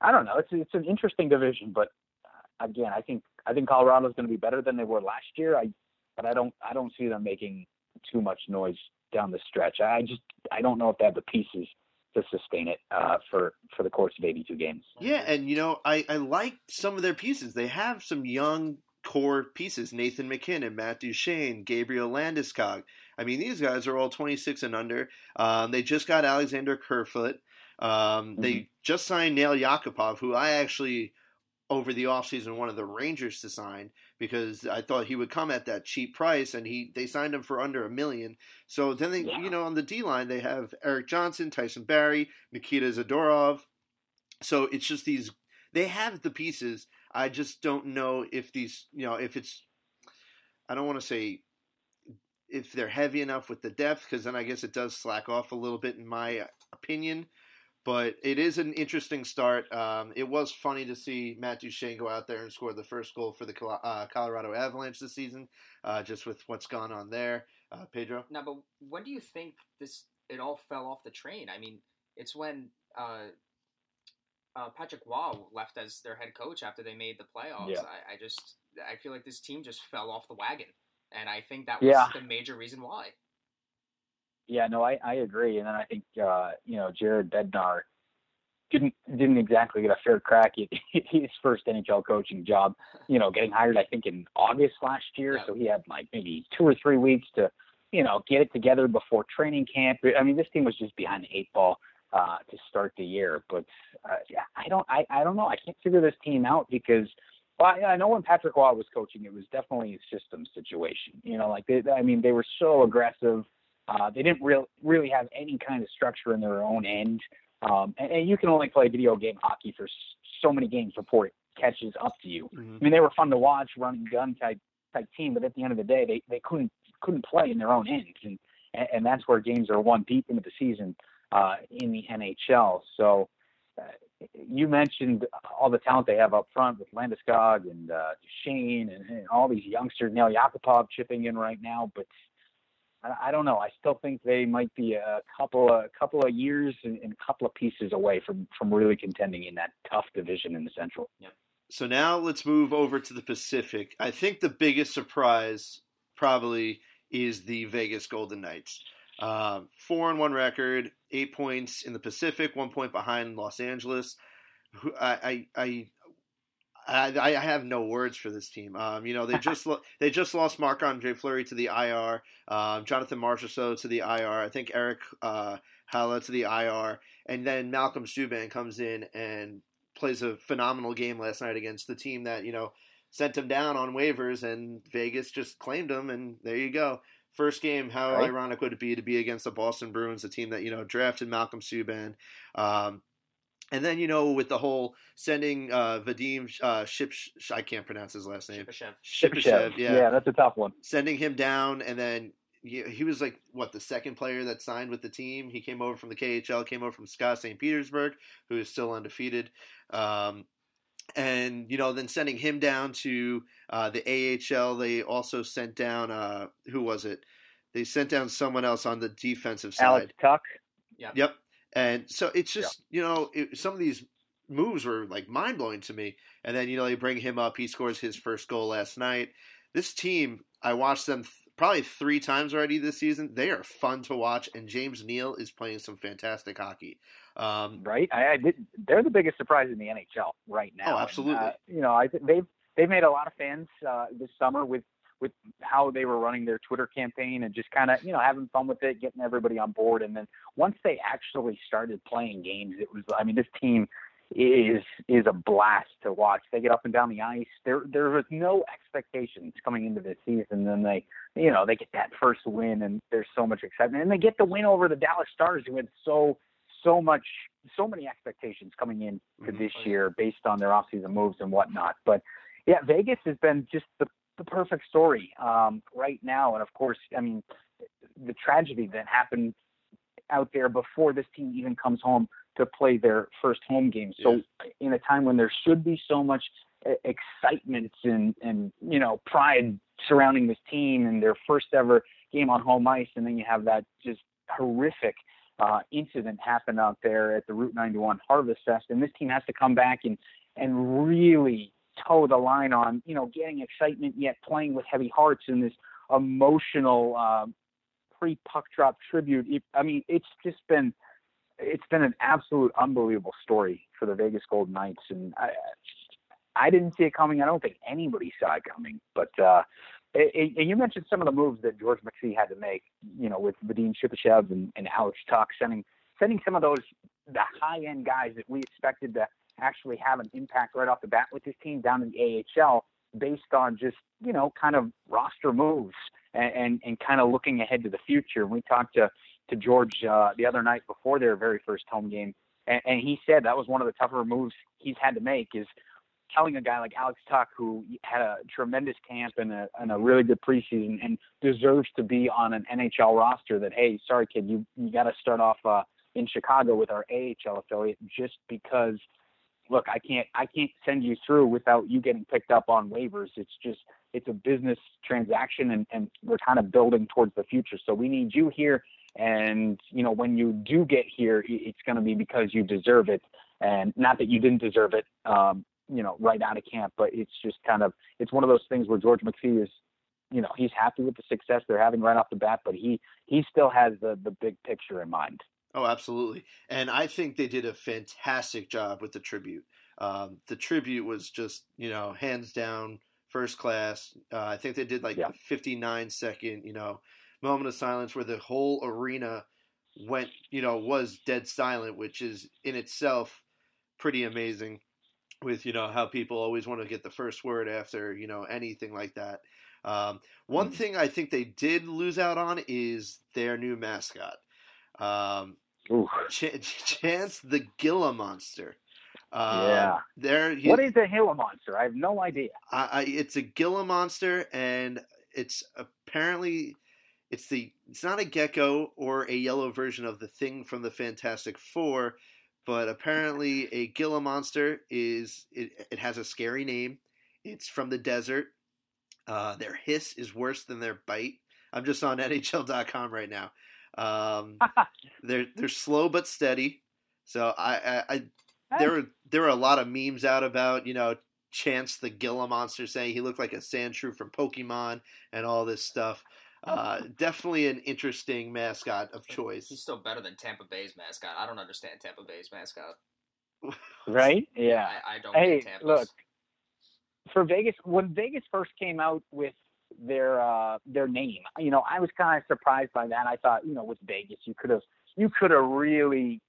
[SPEAKER 4] I don't know. It's it's an interesting division, but uh, again, I think I think Colorado is going to be better than they were last year. I but I don't I don't see them making too much noise down the stretch. I just I don't know if they have the pieces to sustain it uh, for for the course of 82 games.
[SPEAKER 2] Yeah, and you know, I, I like some of their pieces. They have some young core pieces: Nathan MacKinnon, Matt Duchene, Gabriel Landeskog. I mean, these guys are all 26 and under. Um, they just got Alexander Kerfoot. Um, They just signed Nail Yakupov, who I actually over the offseason one of the Rangers to sign because I thought he would come at that cheap price, and he they signed him for under a million. So then they,
[SPEAKER 4] Yeah.
[SPEAKER 2] you know, on the D line they have Erik Johnson, Tyson Barrie, Nikita Zadorov. So it's just these they have the pieces. I just don't know if these, you know, if it's I don't want to say if they're heavy enough with the depth because then I guess it does slack off a little bit in my opinion. But it is an interesting start. Um, it was funny to see Matt Duchene go out there and score the first goal for the uh, Colorado Avalanche this season, uh, just with what's gone on there. Uh, Pedro?
[SPEAKER 5] Now, but when do you think this it all fell off the train? I mean, it's when uh, uh, Patrick Roy left as their head coach after they made the playoffs.
[SPEAKER 4] Yeah.
[SPEAKER 5] I, I just I feel like this team just fell off the wagon, and I think that was
[SPEAKER 4] Yeah.
[SPEAKER 5] the major reason why.
[SPEAKER 4] Yeah, no, I, I agree. And then I think uh, you know Jared Bednar didn't didn't exactly get a fair crack at his first NHL coaching job. You know, getting hired I think in August last year, so he had like maybe two or three weeks to you know get it together before training camp. I mean, this team was just behind the eight ball uh, to start the year. But uh, yeah, I don't I, I don't know. I can't figure this team out because. Well, I I know when Patrick Roy was coaching, it was definitely a system situation. You know, like they, I mean, they were so aggressive. Uh, they didn't real, really have any kind of structure in their own end. Um, and, and you can only play video game hockey for so many games before it catches up to you.
[SPEAKER 2] Mhm.
[SPEAKER 4] I mean, they were fun to watch, running gun type type team, but at the end of the day, they, they couldn't couldn't play in their own end, and and and that's where games are won deep into the season uh, in the NHL. So. Uh, you mentioned all the talent they have up front with Landeskog and uh, Shane and, and all these youngsters. Now Yakupov chipping in right now, but I, don't know. I still think they might be a couple of couple of years and, and a couple of pieces away from from really contending in that tough division in the Central.
[SPEAKER 2] So now let's move over to the Pacific. I think the biggest surprise probably is the Vegas Golden Knights. Uh, four and one record, eight points in the Pacific, one point behind Los Angeles. I I I, I, I have no words for this team. Um, you know they just lo- they just lost Marc Andre Fleury to the IR, um, Jonathan Marchessault to the IR. I think Erik uh, Haula to the IR, and then Malcolm Subban comes in and plays a phenomenal game last night against the team that you know sent him down on waivers, and Vegas just claimed him, and there you go. First game, how
[SPEAKER 4] Right.
[SPEAKER 2] ironic would it be to be against the Boston Bruins, a team that you know drafted Malcolm Subban, um, and then you know with the whole sending uh, Vadim uh, Ship, I can't pronounce his last name,
[SPEAKER 5] Shipachyov.
[SPEAKER 2] Shipachyov, yeah,
[SPEAKER 4] that's a tough one.
[SPEAKER 2] sending him down, and then he, he was like what the second player that signed with the team. He came over from the KHL, came over from SKA St. Petersburg, who is still undefeated. Um, and you know, then sending him down to uh, the AHL. They also sent down uh, who was it? They sent down someone else on the defensive side.
[SPEAKER 4] Alex Tuch. Yeah.
[SPEAKER 2] Yep. And so it's just you know it, some of these moves were like mind blowing to me. And then you know they bring him up. He scores his first goal last night. This team, I watched them th- probably three times already this season. They are fun to watch, and James Neal is playing some fantastic hockey. Um,
[SPEAKER 4] right? I, I did. They're the biggest surprise in the NHL right now.
[SPEAKER 2] Oh, absolutely.
[SPEAKER 4] And, uh, you know, I they've they've made a lot of fans uh, this summer with with how they were running their Twitter campaign and just kind of you know having fun with it, getting everybody on board. And then once they actually started playing games, it was. I mean, this team is is a blast to watch. They get up and down the ice. There there was no expectations coming into this season. Then they you know they get that first win and there's so much excitement. And they get the win over the Dallas Stars, who had so so much so many expectations coming in to
[SPEAKER 2] Mhm.
[SPEAKER 4] this year based on their offseason moves and whatnot. But yeah, Vegas has been just the the perfect story um, right now. And of course, I mean the tragedy that happened out there before this team even comes home to play their first home game. So in a time when there should be so much e- excitement and and you know pride surrounding this team and their first ever game on home ice, and then you have that just horrific uh, incident happen out there at the Route 91 Harvest Fest, and this team has to come back and and really toe the line on you know getting excitement yet playing with heavy hearts in this emotional uh, pre puck drop tribute. I mean, it's just been it's been an absolute unbelievable story for the Vegas Golden Knights, and I I didn't see it coming. I don't think anybody saw it coming. But uh, it, it, you mentioned some of the moves that George McPhee had to make, you know, with Vadim Shipachyov and, and Alex Tuch, sending sending some of those the high end guys that we expected to actually have an impact right off the bat with his team down in the AHL based on just you know kind of roster moves and and, and kind of looking ahead to the future. We talked to to George uh, the other night before their very first home game, and, and he said that was one of the tougher moves he's had to make is telling a guy like Alex Tuch, who had a tremendous camp and a, and a really good preseason and deserves to be on an NHL roster, that hey, sorry kid, you you got to start off uh, in Chicago with our AHL affiliate just because. Look, I can't I can't send you through without you getting picked up on waivers. It's just it's a business transaction and, and we're kind of building towards the future. So we need you here and you know when you do get here, it's going to be because you deserve it, and not that you didn't deserve it. Um, you know, right out of camp. But it's just kind of it's one of those things where George McPhee is, you know, he's happy with the success they're having right off the bat, but he he still has the the big picture in mind.
[SPEAKER 2] Oh, absolutely. And I think they did a fantastic job with the tribute. Um, the tribute was just, you know, hands down first class. Uh, I think they did like
[SPEAKER 4] Yeah.
[SPEAKER 2] a 59 second, you know, moment of silence where the whole arena went, you know, was dead silent, which is in itself pretty amazing with, you know, how people always want to get the first word after, you know, anything like that. Um, one
[SPEAKER 4] Mhm.
[SPEAKER 2] thing I think they did lose out on is their new mascot. Um. Ch- Chance the Gila Monster. Um,
[SPEAKER 4] Yeah.
[SPEAKER 2] There, he,
[SPEAKER 4] What is a Gila monster? I have no idea.
[SPEAKER 2] I, I, it's a Gila monster, and it's apparently it's the it's not a gecko or a yellow version of the thing from the Fantastic Four, but apparently a Gila monster is it, it has a scary name. It's from the desert. Uh, their hiss is worse than their bite. I'm just on NHL.com right now. Um, they're they're slow but steady. So I, I, I there were there were a lot of memes out about you know Chance the Gila monster saying he looked like a Sandshrew from Pokemon and all this stuff. Uh, definitely an interesting mascot of choice.
[SPEAKER 5] He's still better than Tampa Bay's mascot. I don't understand Tampa Bay's mascot.
[SPEAKER 4] right? Yeah.
[SPEAKER 5] I, I don't
[SPEAKER 4] Hey,
[SPEAKER 5] get
[SPEAKER 4] look, for Vegas, when Vegas first came out with their uh their name, you know, I was kind of surprised by that. I thought, you know, with Vegas, you could have you could have really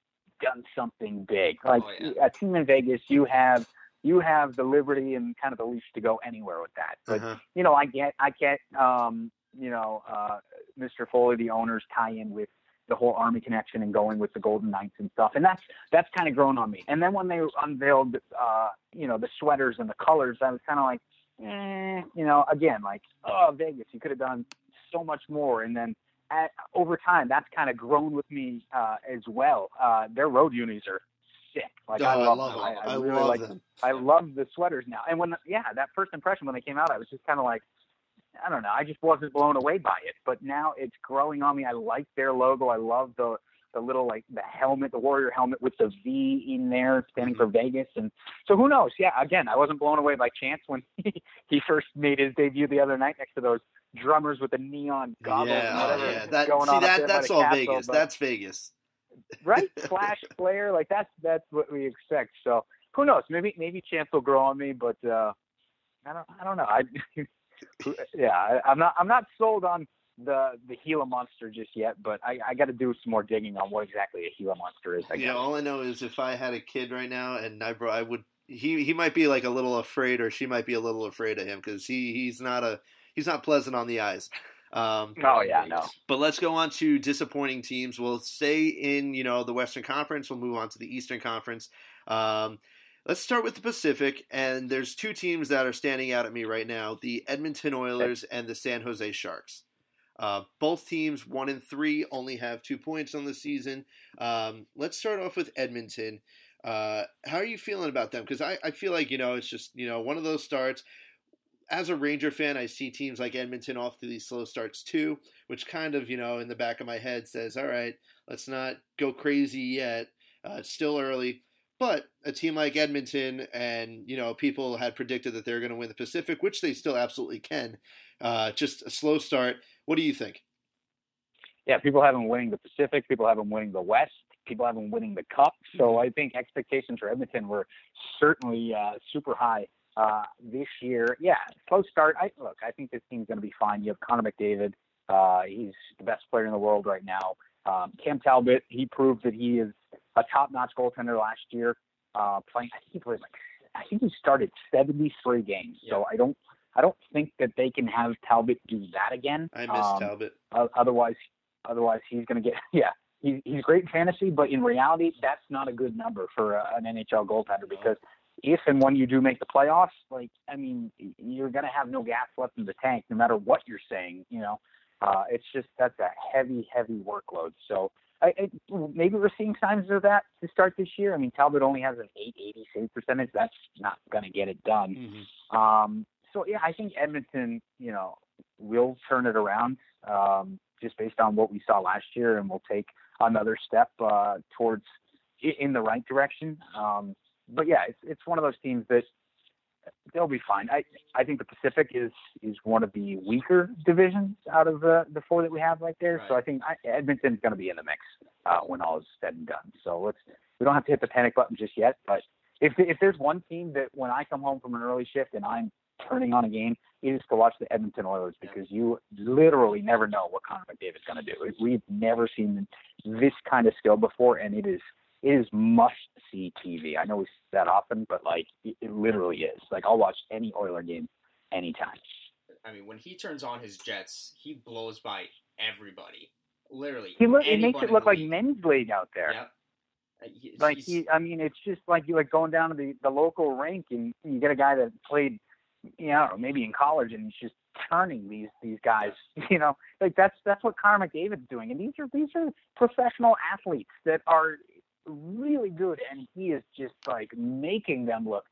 [SPEAKER 4] done something big. Like
[SPEAKER 5] Oh, yeah.
[SPEAKER 4] a team in Vegas, you have you have the liberty and kind of the leash to go anywhere with that. But
[SPEAKER 2] Uh-huh.
[SPEAKER 4] you know, I get, I get, um, you know, uh, Mr. Foley, the owners tie in with the whole Army connection and going with the Golden Knights and stuff, and that's that's kind of grown on me. And then when they unveiled, uh, you know, the sweaters and the colors, I was kind of like, eh, you know, again, like, oh, Vegas, you could have done so much more. And then at, over time, that's kind of grown with me uh, as well. Uh, their road unis are sick. Like
[SPEAKER 2] Oh,
[SPEAKER 4] I
[SPEAKER 2] I
[SPEAKER 4] love,
[SPEAKER 2] love
[SPEAKER 4] them.
[SPEAKER 2] them.
[SPEAKER 4] I, I
[SPEAKER 2] I
[SPEAKER 4] really
[SPEAKER 2] love
[SPEAKER 4] like
[SPEAKER 2] them.
[SPEAKER 4] I love the sweaters now. And when yeah, that first impression when they came out, I was just kind of like, I don't know, I just wasn't blown away by it. But now it's growing on me. I like their logo. I love the the little like the helmet, the warrior helmet with the V in there, standing for Vegas. And so who knows? Yeah, again, I wasn't blown away by Chance when he, he first made his debut the other night next to those drummers with the neon goggles
[SPEAKER 2] yeah,
[SPEAKER 4] whatever
[SPEAKER 2] yeah. That, see that that's all
[SPEAKER 4] castle,
[SPEAKER 2] Vegas.
[SPEAKER 4] but-
[SPEAKER 2] That's Vegas.
[SPEAKER 4] right? Flash, player, like that's that's what we expect. So who knows? Maybe maybe Chance will grow on me, but uh, I don't I don't know. I yeah, I, I'm not I'm not sold on the the Gila monster just yet, but I, I got to do some more digging on what exactly a Gila monster is. I
[SPEAKER 2] Yeah,
[SPEAKER 4] guess.
[SPEAKER 2] all I know is if I had a kid right now and I brought, I would he he might be like a little afraid or she might be a little afraid of him because he he's not a he's not pleasant on the eyes. Um,
[SPEAKER 4] Oh yeah, no.
[SPEAKER 2] But let's go on to disappointing teams. We'll stay in, you know, the Western Conference. We'll move on to the Eastern Conference. Um, let's start with the Pacific. And there's two teams that are standing out at me right now: the Edmonton Oilers and the San Jose Sharks. Uh, both teams, one and three, only have two points on the season. Um, let's start off with Edmonton. Uh, how are you feeling about them? Because I, I feel like you know it's just you know one of those starts as a Ranger fan, I see teams like Edmonton off to these slow starts too, which kind of, you know, in the back of my head says, all right, let's not go crazy yet. Uh, it's still early. But a team like Edmonton, and, you know, people had predicted that they're going to win the Pacific, which they still absolutely can. Uh, just a slow start. What do you think?
[SPEAKER 4] Yeah, people have them winning the Pacific. People have them winning the West. People have them winning the Cup. So I think expectations for Edmonton were certainly uh, super high uh, this year. Yeah, slow start. I look. I think this team's going to be fine. You have Connor McDavid. Uh, he's the best player in the world right now. Um, Cam Talbot. He proved that he is a top-notch goaltender last year. Uh, playing, I think he played like, I think he started 73 games. So I don't, I don't think that they can have Talbot do that again.
[SPEAKER 2] I miss
[SPEAKER 4] Um,
[SPEAKER 2] Talbot.
[SPEAKER 4] otherwise, otherwise he's going to get yeah. He, he's great in fantasy, but in reality, that's not a good number for a, an NHL goaltender because if and when you do make the playoffs, like I mean, you're going to have no gas left in the tank, no matter what you're saying. You know, uh, it's just that's a heavy, heavy workload. So I, I, maybe we're seeing signs of that to start this year. I mean, Talbot only has an 880 save percentage. That's not going to get it done.
[SPEAKER 2] Mhm.
[SPEAKER 4] Um, so yeah, I think Edmonton, you know, will turn it around um, just based on what we saw last year, and we'll take another step uh, towards in the right direction. Um, but yeah, it's it's one of those teams that they'll be fine. I I think the Pacific is is one of the weaker divisions out of the the four that we have right there. So I think I, Edmonton's going to be in the mix uh, when all is said and done. So let's we don't have to hit the panic button just yet. But if if there's one team that when I come home from an early shift and I'm turning on a game, is to watch the Edmonton Oilers because you literally never know what Connor McDavid's going to do. We've never seen this kind of skill before, and it is it is must see TV. I know we say that often, but like it, it literally is. Like I'll watch any Oiler game anytime.
[SPEAKER 5] I mean, when he turns on his Jets, he blows by everybody. Literally,
[SPEAKER 4] He look, it makes it look like
[SPEAKER 5] league.
[SPEAKER 4] men's league out there.
[SPEAKER 5] Yep. Uh,
[SPEAKER 4] Like he, I mean, it's just like you like going down to the the local rink and you get a guy that played, you know, maybe in college and he's just turning these these guys. You know, like that's that's what Connor McDavid's doing, and these are these are professional athletes that are really good, and he is just like making them look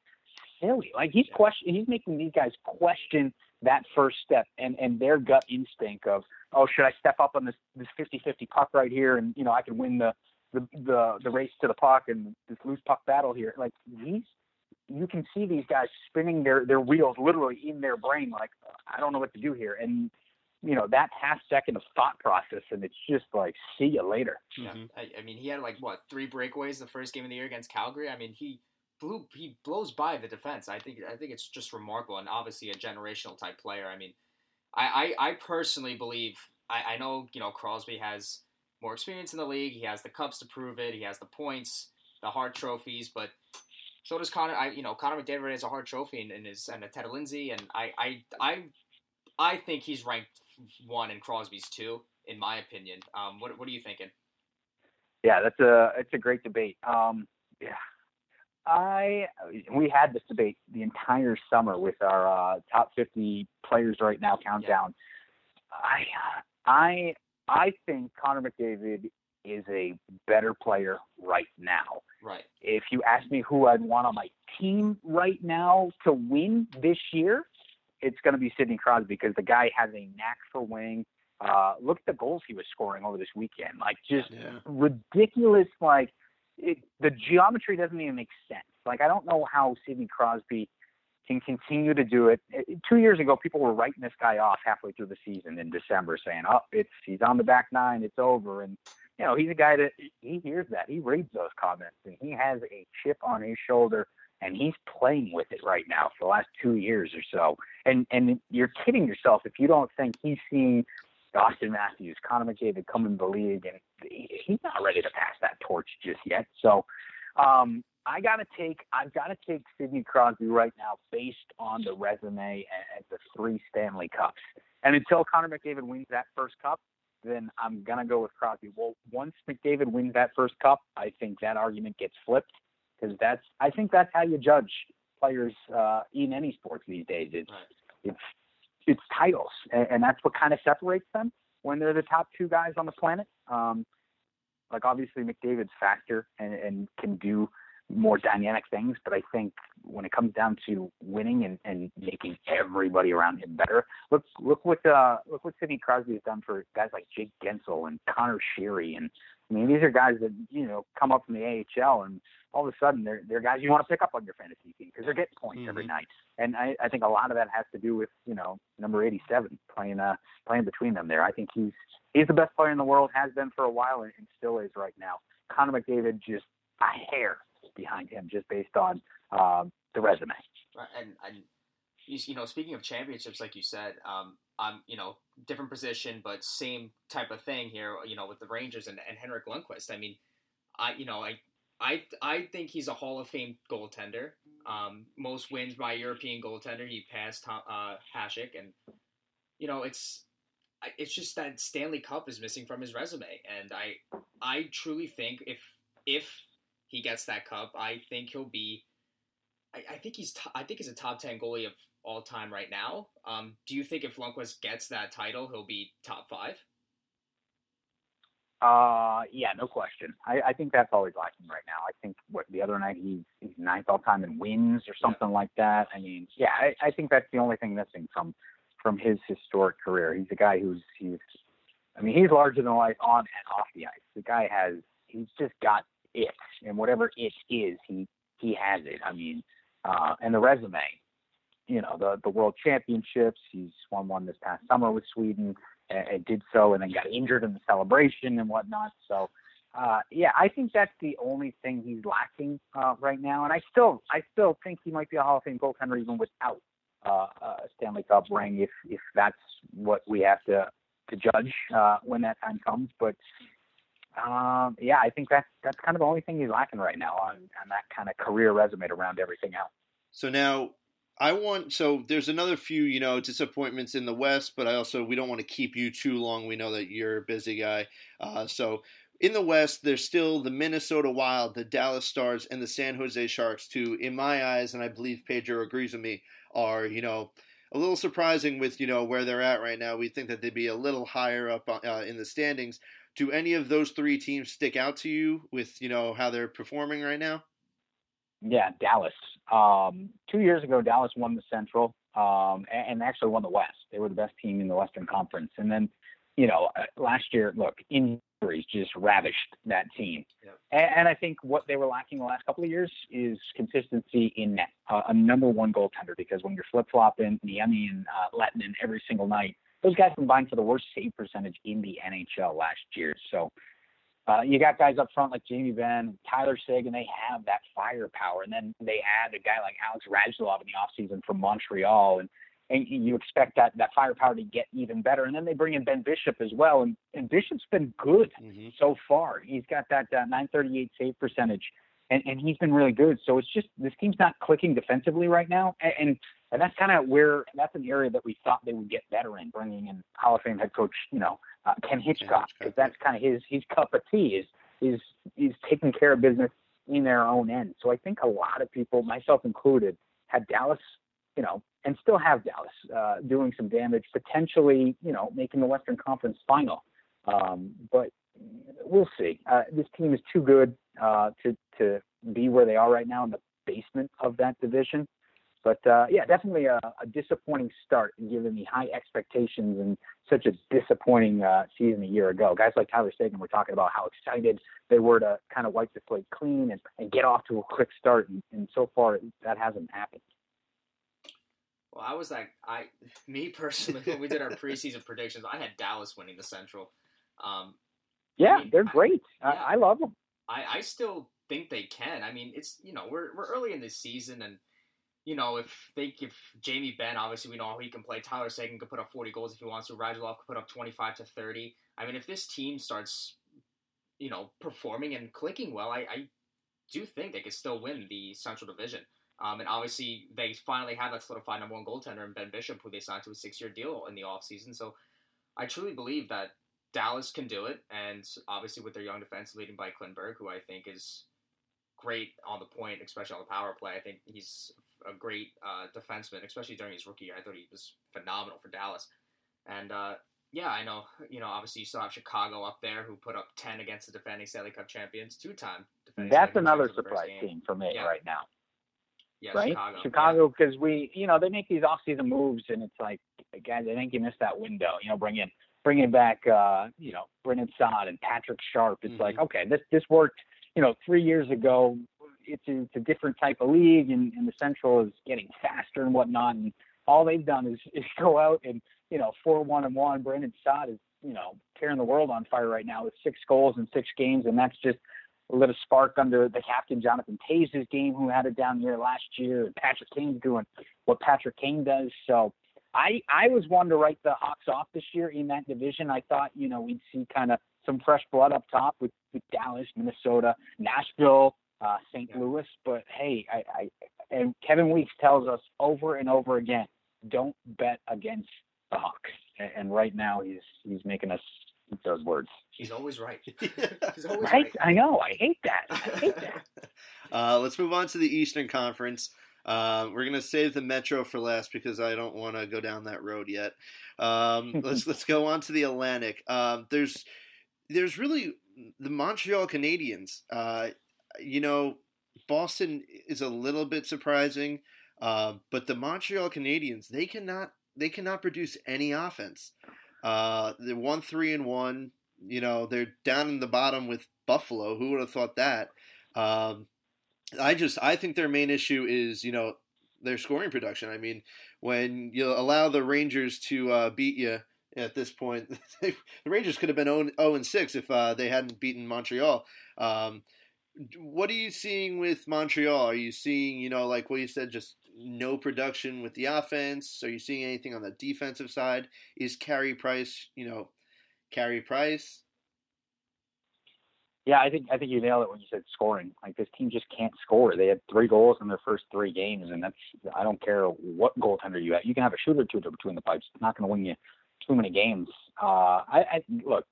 [SPEAKER 4] silly. Like he's question, he's making these guys question that first step and and their gut instinct of, oh, should I step up on this this 50-50 puck right here, and you know I can win the the the the race to the puck and this loose puck battle here. Like these, you can see these guys spinning their their wheels literally in their brain. Like I don't know what to do here, and you know that half second of thought process, and it's just like see you later.
[SPEAKER 5] Yeah, mm-hmm. I, I mean, he had like what three breakaways the first game of the year against Calgary. I mean, he blew he blows by the defense. I think I think it's just remarkable and obviously a generational type player. I mean, I I, I personally believe I, I know you know Crosby has more experience in the league. He has the cups to prove it. He has the points, the Hart trophies, but. So does Connor. I, you know, Connor McDavid has a Hart trophy in, in his and a Ted Lindsay, and I, I, I, I think he's ranked one and Crosby's two, in my opinion. Um, what, what are you thinking?
[SPEAKER 4] Yeah, that's a it's a great debate. Um, yeah, I we had this debate the entire summer with our uh, top 50 players right now countdown. I I I think Connor McDavid is a better player right now.
[SPEAKER 5] Right.
[SPEAKER 4] If you ask me who I'd want on my team right now to win this year, it's going to be Sidney Crosby because the guy has a knack for winning. Uh, look at the goals he was scoring over this weekend. Like just
[SPEAKER 2] Yeah.
[SPEAKER 4] ridiculous. Like it, the geometry doesn't even make sense. Like I don't know how Sidney Crosby can continue to do it. It- Two years ago, people were writing this guy off halfway through the season in December, saying, "Oh, it's he's on the back nine, it's over." And you know, he's a guy that he hears that, he reads those comments, and he has a chip on his shoulder, and he's playing with it right now for the last two years or so. And and you're kidding yourself if you don't think he's seen Auston Matthews, Connor McDavid come in the league, and he's not ready to pass that torch just yet. So, um, I gotta take, I've got to take Sidney Crosby right now, based on the resume and the three Stanley Cups. And until Connor McDavid wins that first cup, then I'm gonna go with Crosby. Well, once McDavid wins that first cup, I think that argument gets flipped because that's, I think that's how you judge players uh, in any sports these days. It's it's it's titles, and, and that's what kind of separates them when they're the top two guys on the planet. Um, like obviously McDavid's faster and, and can do more dynamic things, but I think when it comes down to winning and, and making everybody around him better, look look what uh, look what Sidney Crosby has done for guys like Jake Guentzel and Conor Sheary, and I mean these are guys that you know come up from the AHL and all of a sudden they're they're guys you want to pick up on your fantasy team because they're getting points every
[SPEAKER 2] Mhm.
[SPEAKER 4] night, and I, I think a lot of that has to do with you know number 87 playing uh playing between them there. I think he's he's the best player in the world, has been for a while, and, and still is right now. Connor McDavid just a hair behind him just based on um, the resume.
[SPEAKER 5] And and you, know, speaking of championships, like you said, um, I'm you know different position, but same type of thing here. You know, with the Rangers and, and Henrik Lundqvist. I mean, I you know I I I think he's a Hall of Fame goaltender. Um, most wins by European goaltender. He passed uh, Hasek, and you know it's it's just that Stanley Cup is missing from his resume, and I I truly think if if he gets that cup, I think he'll be I, I think he's t- I think he's a top ten goalie of all time right now. Um, do you think if Lundqvist gets that title, he'll be top five?
[SPEAKER 4] Uh, yeah, no question. I, I think that's always lacking right now. I think what the other night he's he's ninth all time in wins or something like that. I mean, yeah, I, I think that's the only thing missing from from his historic career. He's a guy who's he's I mean, he's larger than life on and off the ice. The guy has he's just got it, and whatever it is, he he has it. I mean, uh, and the resume. you know the the World Championships. He's won one this past summer with Sweden and, and did so, and then got injured in the celebration and whatnot. So. Uh, yeah, I think that's the only thing he's lacking uh, right now, and I still, I still think he might be a Hall of Fame goaltender even without uh, a Stanley Cup ring, if if that's what we have to to judge uh, when that time comes. But um, yeah, I think that's that's kind of the only thing he's lacking right now on, on that kind of career resume to round everything out.
[SPEAKER 2] So now I want so there's another few you know disappointments in the West, but I also we don't want to keep you too long. We know that you're a busy guy, uh, so. In the West, there's still the Minnesota Wild, the Dallas Stars, and the San Jose Sharks, who, in my eyes, and I believe Pedro agrees with me, are you know a little surprising with you know where they're at right now. We think that they'd be a little higher up uh, in the standings do any of those three teams stick out to you with you know how they're performing right now?
[SPEAKER 4] Yeah, Dallas. Um, two years ago, Dallas won the Central um, and, and, actually won the West. They were the best team in the Western Conference. And then, you know, uh, last year, look, injuries just ravished that team. Yep. And, and, I think what they were lacking the last couple of years is consistency in net, uh, a number one goaltender. Because when you're flip flopping Niemi and uh, Lehtonen every single night, those guys combined for the worst save percentage in the NHL last year. So uh, you got guys up front like Jamie Benn, Tyler. And they have that firepower, and then they add a guy like Alex Radulov in the offseason from Montreal, and and you expect that that firepower to get even better. And then they bring in Ben Bishop as well, and, and Bishop's been good mm-hmm. so far. He's got that uh, 938 save percentage, and, and he's been really good. So it's just this team's not clicking defensively right now, and, and and that's kind of where that's an area that we thought they would get better in, bringing in Hall of Fame head coach, you know, uh, Ken Hitchcock, because that's kind of his his cup of tea is is is taking care of business in their own end. So I think a lot of people, myself included, had Dallas, you know, and still have Dallas uh, doing some damage, potentially, you know, making the Western Conference final. Um, but we'll see. Uh, this team is too good uh, to to be where they are right now in the basement of that division. But uh, yeah, definitely a, a, disappointing start given the high expectations and such a disappointing uh, season a year ago. Guys like Tyler Seguin were talking about how excited they were to kind of wipe the slate clean and, and get off to a quick start, and, and so far that hasn't happened.
[SPEAKER 5] Well, I was like, I, me personally, when we did our preseason predictions, I had Dallas winning the Central. Um,
[SPEAKER 4] yeah, I mean, they're great. I, yeah, I, love them.
[SPEAKER 5] I, I still think they can. I mean, it's you know we're we're early in the season and you know, if they if Jamie Benn obviously we know how he can play. Tyler Seguin could put up 40 goals if he wants to. Radulov could put up 25 to 30. I mean, if this team starts, you know, performing and clicking well, I, I do think they could still win the Central Division. Um, and obviously, they finally have that solidified number one goaltender in Ben Bishop, who they signed to a six-year deal in the offseason. So I truly believe that Dallas can do it. And obviously, with their young defense leading by Klingberg, who I think is great on the point, especially on the power play. I think he's a great uh, defenseman, especially during his rookie year. I thought he was phenomenal for Dallas. And uh, yeah, I know. You know, obviously you still have Chicago up there, who put up ten against the defending Stanley Cup champions, two-time defending.
[SPEAKER 4] That's another surprise team for me yeah. right now.
[SPEAKER 5] Yeah,
[SPEAKER 4] right?
[SPEAKER 5] Chicago.
[SPEAKER 4] Chicago, because yeah. we, you know, they make these off-season moves, and it's like, guys, I think you missed that window. You know, bring in, bringing back, uh, you know, Brandon Saad and Patrick Sharp. It's mm-hmm. like, okay, this this worked you know, three years ago, it's a, it's a different type of league, and, and the Central is getting faster and whatnot. And all they've done is, is go out and you know, four one and one. Brandon Saad is you know tearing the world on fire right now with six goals in six games, and that's just lit a spark under the captain Jonathan Toews' game, who had it down here last year. And Patrick Kane's doing what Patrick Kane does. So I I was one to write the Hawks off this year in that division. I thought you know we'd see kind of some fresh blood up top with, with Dallas, Minnesota, Nashville, uh, St. Yeah. Louis. But hey, I, I and Kevin Weeks tells us over and over again, don't bet against the Hawks. And, and right now he's he's making us those words.
[SPEAKER 5] He's always right. He's always
[SPEAKER 4] right? right. I know. I hate that. I hate that.
[SPEAKER 2] uh, let's move on to the Eastern Conference. Uh, we're gonna save the Metro for last because I don't want to go down that road yet. Um, let's let's go on to the Atlantic. Um, there's there's really the Montreal Canadiens. Uh, you know, Boston is a little bit surprising, uh, but the Montreal Canadiens they cannot they cannot produce any offense. Uh, they're one three and one. You know, they're down in the bottom with Buffalo. Who would have thought that? Um, I just I think their main issue is you know their scoring production. I mean, when you allow the Rangers to uh, beat you at this point, the Rangers could have been 0, and 6 if uh, they hadn't beaten Montreal. Um, what are you seeing with Montreal? Are you seeing, you know, like what you said, just no production with the offense? Are you seeing anything on the defensive side? Is Carey Price, you know, Carey Price?
[SPEAKER 4] Yeah, I think I think you nailed it when you said scoring. Like this team just can't score. They had three goals in their first three games, and that's I don't care what goaltender you have. You can have a shooter or two between the pipes. It's not going to win you too many games. Uh, I, I look,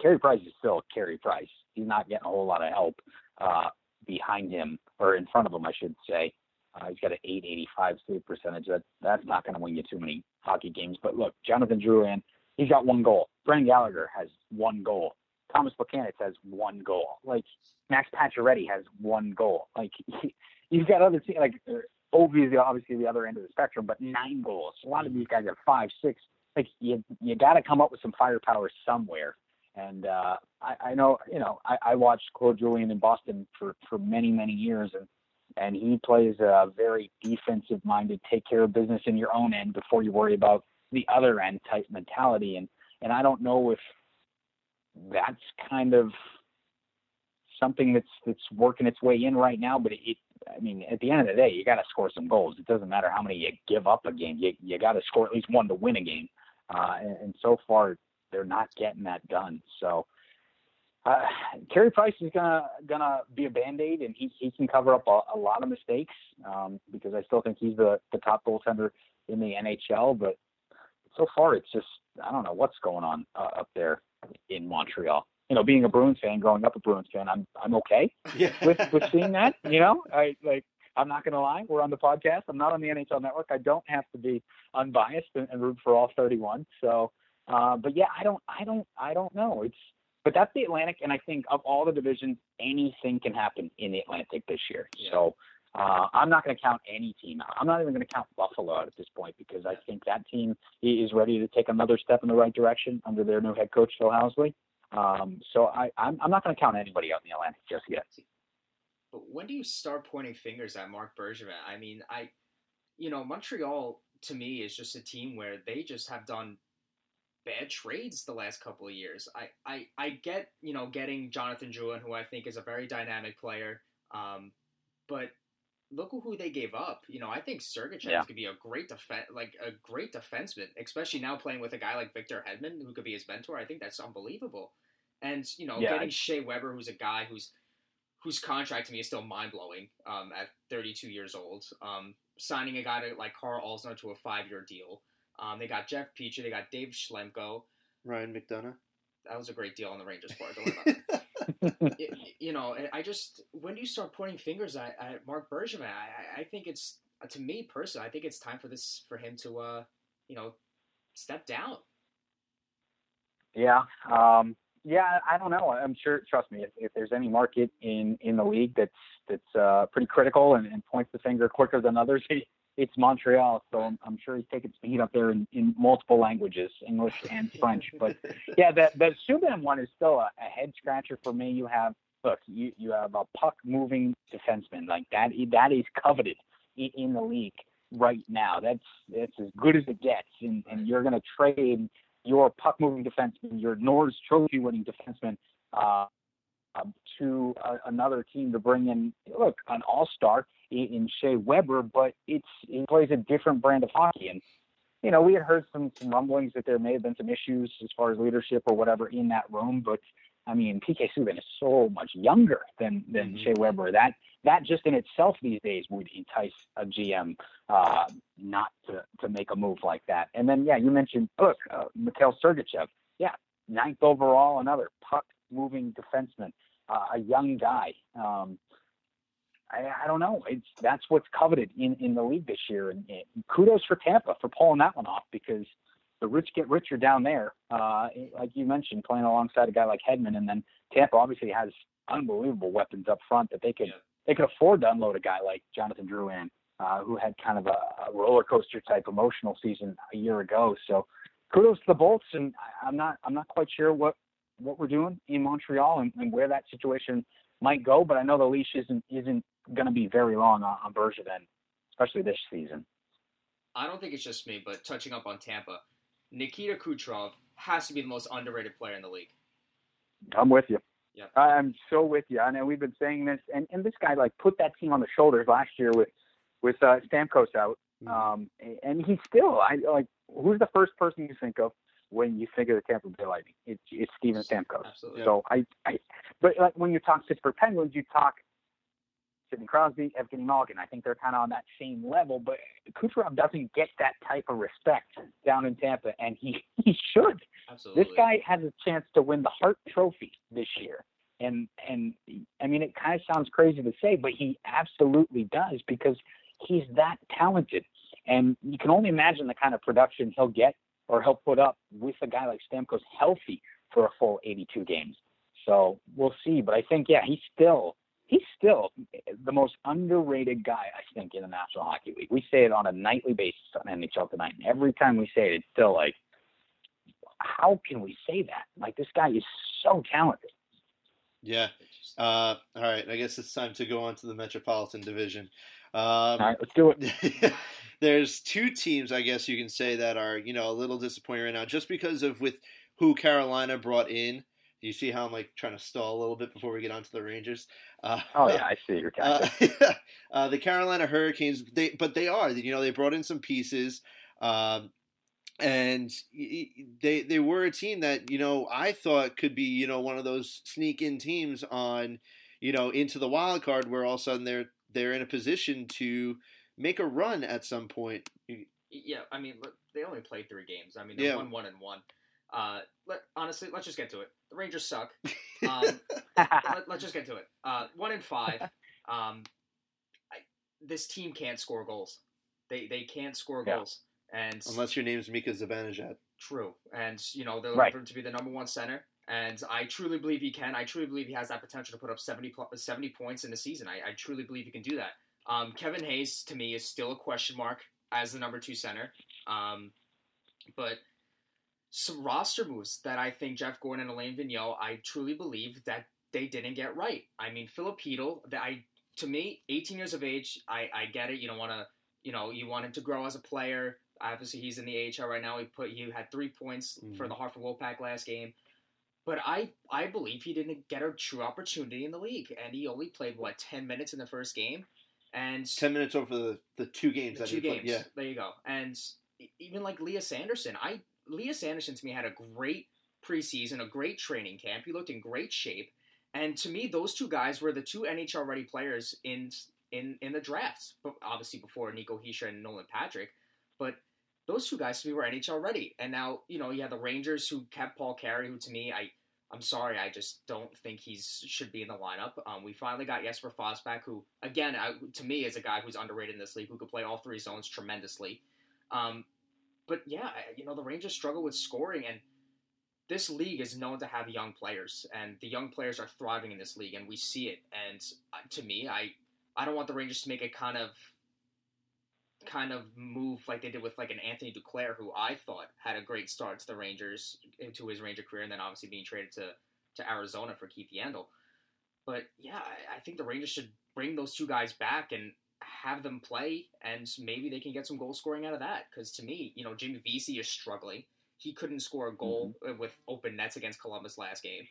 [SPEAKER 4] Carey Price is still Carey Price. He's not getting a whole lot of help uh, behind him or in front of him, I should say. Uh, he's got an 885 save percentage. That that's not going to win you too many hockey games. But look, Jonathan Drouin, he's got one goal. Brendan Gallagher has one goal. Tomas Plekanec has one goal. Like Max Pacioretty has one goal. Like he, you've got other teams like uh, obviously obviously the other end of the spectrum, but nine goals. A lot of these guys have five, six. Like you you got to come up with some firepower somewhere. And uh, I, I know you know I, I watched Claude Julien in Boston for for many many years, and and he plays a very defensive minded, take care of business in your own end before you worry about the other end type mentality. And and I don't know if that's kind of something that's that's working its way in right now. But it, I mean, at the end of the day, you got to score some goals. It doesn't matter how many you give up a game. You you got to score at least one to win a game. Uh, and, and so far, they're not getting that done. So. Uh, Carey Price is gonna gonna be a band aid, and he he can cover up a, a lot of mistakes um, because I still think he's the the top goaltender in the NHL. But so far, it's just I don't know what's going on uh, up there in Montreal. You know, being a Bruins fan, growing up a Bruins fan, I'm I'm okay
[SPEAKER 2] Yeah.
[SPEAKER 4] with with seeing that. You know, I like. I'm not going to lie. We're on the podcast. I'm not on the NHL Network. I don't have to be unbiased and, and root for all 31. So, uh, but yeah, I don't, I don't, I don't know. It's, but that's the Atlantic, and I think of all the divisions, anything can happen in the Atlantic this year.
[SPEAKER 5] Yeah.
[SPEAKER 4] So, uh, I'm not going to count any team out. I'm not even going to count Buffalo out at this point because I think that team is ready to take another step in the right direction under their new head coach Phil Housley. Um, so I, I'm, I'm not going to count anybody out in the Atlantic just yet.
[SPEAKER 5] But when do you start pointing fingers at Marc Bergevin? I mean, I, you know, Montreal to me is just a team where they just have done bad trades the last couple of years. I, I, I get, you know, getting Jonathan Drouin, who I think is a very dynamic player. Um, but look who they gave up. You know, I think Sergachev
[SPEAKER 4] Yeah.
[SPEAKER 5] could be a great defense, like a great defenseman, especially now playing with a guy like Victor Hedman, who could be his mentor. I think that's unbelievable. And you know,
[SPEAKER 4] Yeah,
[SPEAKER 5] getting
[SPEAKER 4] I-
[SPEAKER 5] Shea Weber, who's a guy who's whose contract to me is still mind blowing um, at 32 years old. Um, signing a guy to, like Karl Alzner to a five year deal. Um, they got Jeff Peachy, they got Dave Schlemko.
[SPEAKER 2] Ryan McDonagh.
[SPEAKER 5] That was a great deal on the Rangers part. Don't worry about that. It- you know, I just when do you start pointing fingers at, at Marc Bergevin? I, I- think it's to me personally, I think it's time for this for him to uh, you know, step down.
[SPEAKER 4] Yeah. Um, yeah, I don't know. I'm sure. Trust me, if, if there's any market in in the league that's that's uh, pretty critical and, and points the finger quicker than others, it, it's Montreal. So I'm, I'm sure he's taking heat up there in, in multiple languages, English and French. But yeah, the the Subban one is still a, a head scratcher for me. You have look, you you have a puck moving defenseman like that. That is coveted in, in the league right now. That's that's as good as it gets, and and you're going to trade your puck moving defenseman, your Norris trophy winning defenseman, uh, um, to uh, another team to bring in look an all star in, Shea Weber, but it's he plays a different brand of hockey, and you know we had heard some some rumblings that there may have been some issues as far as leadership or whatever in that room, but I mean PK Subban is so much younger than than
[SPEAKER 2] Mhm.
[SPEAKER 4] Shea Weber that that just in itself these days would entice a GM uh, not to, to make a move like that. And then, yeah, you mentioned, look, uh, Mikhail Sergachev. Yeah, ninth overall, another puck moving defenseman, uh, a young guy. Um, I, I don't know. It's that's what's coveted in, in the league this year, and, and kudos for Tampa for pulling that one off because the rich get richer down there. Uh, like you mentioned, playing alongside a guy like Hedman, and then Tampa obviously has unbelievable weapons up front that they could
[SPEAKER 5] Yeah.
[SPEAKER 4] they could afford to unload a guy like Jonathan Drouin, uh, who had kind of a, a roller coaster type emotional season a year ago. So kudos to the Bolts, and I- I'm not I'm not quite sure what what we're doing in Montreal and, and where that situation might go, but I know the leash isn't isn't going to be very long on, on Bergevin, especially this season.
[SPEAKER 5] I don't think it's just me, but touching up on Tampa, Nikita Kucherov has to be the most underrated player in the league.
[SPEAKER 4] I'm with you.
[SPEAKER 5] Yeah.
[SPEAKER 4] I'm so with you. I know we've been saying this, and, and this guy like put that team on the shoulders last year with with uh, Stamkos out,
[SPEAKER 2] Mhm.
[SPEAKER 4] um, and he's still I like who's the first person you think of when you think of the Tampa Bay Lightning? It's it's Steven Stamkos.
[SPEAKER 5] Absolutely.
[SPEAKER 4] So I, I but like when you talk Pittsburgh Penguins, you talk Sidney Crosby, Evgeny Malkin. I think they're kind of on that same level, but Kucherov doesn't get that type of respect down in Tampa, and he he should.
[SPEAKER 5] Absolutely.
[SPEAKER 4] This guy has a chance to win the Hart Trophy this year. And and I mean it kind of sounds crazy to say, but he absolutely does because he's that talented. And you can only imagine the kind of production he'll get or he'll put up with a guy like Stamkos healthy for a full 82 games. So we'll see. But I think yeah, he's still he's still the most underrated guy I think in the National Hockey League. We say it on a nightly basis on NHL Tonight, and every time we say it, it's still like, how can we say that? Like this guy is so talented.
[SPEAKER 2] Yeah. Uh, all right. I guess it's time to go on to the Metropolitan Division. Um,
[SPEAKER 4] All right, let's do it.
[SPEAKER 2] there's two teams, I guess you can say, that are you know a little disappointing right now, just because of with who Carolina brought in. Do you see how I'm like trying to stall a little bit before we get onto the Rangers? Uh,
[SPEAKER 4] Oh yeah, I see your
[SPEAKER 2] uh,
[SPEAKER 4] tactic.
[SPEAKER 2] uh, the Carolina Hurricanes, they but they are you know they brought in some pieces, um, and they they were a team that you know I thought could be you know one of those sneak in teams on you know into the wild card where all of a sudden they're they're in a position to make a run at some point.
[SPEAKER 5] Yeah, I mean, look, they only played three games. I mean, they
[SPEAKER 2] Yeah.
[SPEAKER 5] won one and one. Uh, let, honestly, let's just get to it. The Rangers suck. Um, let, us just get to it. Uh, one and five. Um, I, this team can't score goals. They they can't score
[SPEAKER 4] Yeah.
[SPEAKER 5] goals, and
[SPEAKER 2] Unless your name's Mika Zibanejad.
[SPEAKER 5] true. And you know they're
[SPEAKER 4] Right.
[SPEAKER 5] looking for him to be the number one center. And I truly believe he can. I truly believe he has that potential to put up 70, 70 points in the season. I, I truly believe he can do that. Um, Kevin Hayes, to me, is still a question mark as the number two center. Um, but some roster moves that I think Jeff Gorton and Alain Vigneault, I truly believe that they didn't get right. I mean, Filip Chytil, that I to me, 18 years of age, I, I get it. You don't want to, you know, you want him to grow as a player. Obviously, he's in the AHL right now. He put he had three points for
[SPEAKER 2] Mhm.
[SPEAKER 5] the Hartford Wolfpack last game. But I, I believe he didn't get a true opportunity in the league, and he only played what 10 minutes in the first game, and
[SPEAKER 2] Ten minutes over the, the two games
[SPEAKER 5] the
[SPEAKER 2] that
[SPEAKER 5] two
[SPEAKER 2] he played.
[SPEAKER 5] games.
[SPEAKER 2] Yeah.
[SPEAKER 5] There you go. And even like Lias Andersson, I Lias Andersson to me had a great preseason, a great training camp. He looked in great shape, and to me, those two guys were the two NHL ready players in in in the drafts. But obviously before Nico Hischier and Nolan Patrick, but those two guys to me were NHL ready. And now you know you have the Rangers who kept Paul Carey, who to me I. I'm sorry, I just don't think he's should be in the lineup. Um, we finally got Jesper Fosback, who again, I, to me, is a guy who's underrated in this league, who could play all three zones tremendously. Um, but yeah, you know the Rangers struggle with scoring, and this league is known to have young players, and the young players are thriving in this league, and we see it. And uh, to me, I I don't want the Rangers to make a kind of kind of move like they did with like an Anthony Duclair, who I thought had a great start to the Rangers into his Ranger career, and then obviously being traded to to Arizona for Keith Yandle. But yeah, I, I think the Rangers should bring those two guys back and have them play, and maybe they can get some goal scoring out of that. Because to me, you know, Jimmy Vesey is struggling. He couldn't score a goal with open nets against Columbus last game.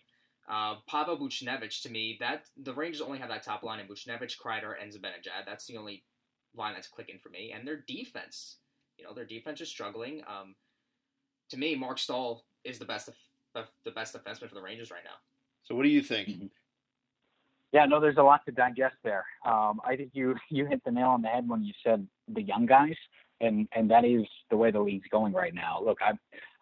[SPEAKER 5] Uh, Pavel Buchnevich, to me, that the Rangers only have that top line in Buchnevich, Kreider, and Zibanejad. That's the only line that's clicking for me. And their defense, you know, their defense is struggling. Um, to me, Marc Staal is the best, of, the best defenseman for the Rangers right now.
[SPEAKER 2] So what do you think?
[SPEAKER 4] Mhm. Yeah, no, there's a lot to digest there. Um, I think you you hit the nail on the head when you said the young guys, and and that is the way the league's going right now. Look, I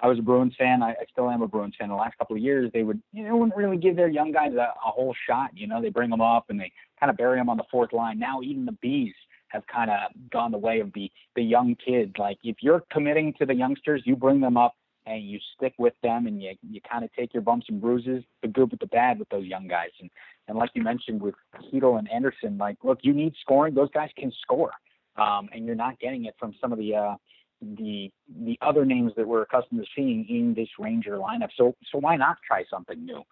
[SPEAKER 4] I was a Bruins fan. I, I still am a Bruins fan. The last couple of years, they would you know wouldn't really give their young guys a, a whole shot. You know, they bring them up and they kind of bury them on the fourth line. Now even the bees have kind of gone the way of the the young kids. Like if you're committing to the youngsters, you bring them up and you stick with them and you you kind of take your bumps and bruises, the good with the bad with those young guys. And and like you mentioned with Chytil and Andersson, like look, you need scoring. Those guys can score, um, and you're not getting it from some of the uh, the the other names that we're accustomed to seeing in this Ranger lineup. So so why not try something new?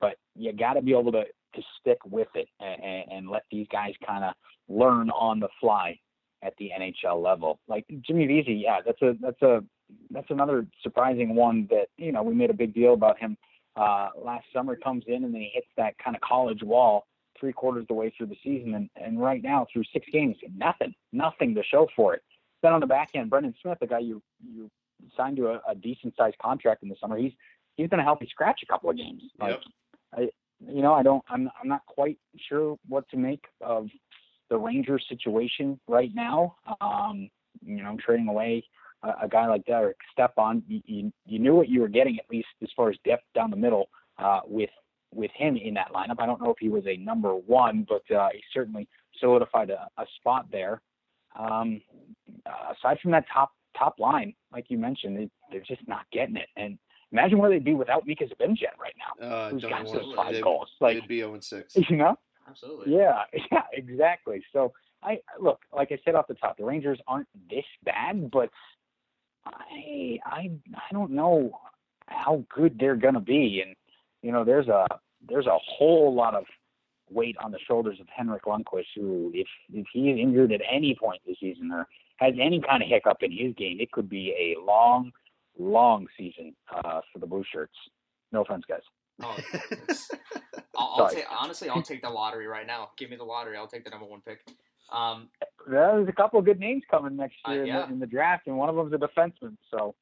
[SPEAKER 4] But you got to be able to to stick with it and, and, and let these guys kind of learn on the fly. at the NHL level. Like Jimmy Vesey, yeah, that's a that's a that's another surprising one that you know we made a big deal about him uh, last summer. Comes in and then he hits that kind of college wall three quarters of the way through the season, and and right now through six games, nothing, nothing to show for it. Then on the back end, Brendan Smith, the guy you you signed to a, a decent sized contract in the summer, he's he's going to help you scratch a couple of games. Like,
[SPEAKER 2] Yep.
[SPEAKER 4] You know, I don't, I'm, I'm not quite sure what to make of the Rangers situation right now. Um, you know, trading away a, a guy like Derek Stepan, you, you, you knew what you were getting at least as far as depth down the middle uh, with with him in that lineup. I don't know if he was a number one, but uh, he certainly solidified a, a spot there. Um, aside from that top top line, like you mentioned, they, they're just not getting it. And imagine where they'd be without Mika Zibanejad right now.
[SPEAKER 2] Uh,
[SPEAKER 4] Who's
[SPEAKER 2] don't
[SPEAKER 4] got
[SPEAKER 2] know
[SPEAKER 4] those five
[SPEAKER 2] they'd-
[SPEAKER 4] goals? Like,
[SPEAKER 2] they'd be 0 6.
[SPEAKER 4] you know,
[SPEAKER 5] Absolutely.
[SPEAKER 4] yeah, yeah, exactly. So I look, like I said off the top, the Rangers aren't this bad, but I I I don't know how good they're gonna be, and you know, there's a there's a whole lot of weight on the shoulders of Henrik Lundqvist, who if if he is injured at any point this season or has any kind of hiccup in his game, it could be a long, long season uh, for the Blue Shirts. No offense, guys.
[SPEAKER 5] Oh, I'll, I'll take honestly, I'll take the lottery right now. Give me the lottery. I'll take the number one pick. Um,
[SPEAKER 4] There's a couple of good names coming next
[SPEAKER 5] Uh,
[SPEAKER 4] year in, the, in the draft, and one of them's a defenseman. So,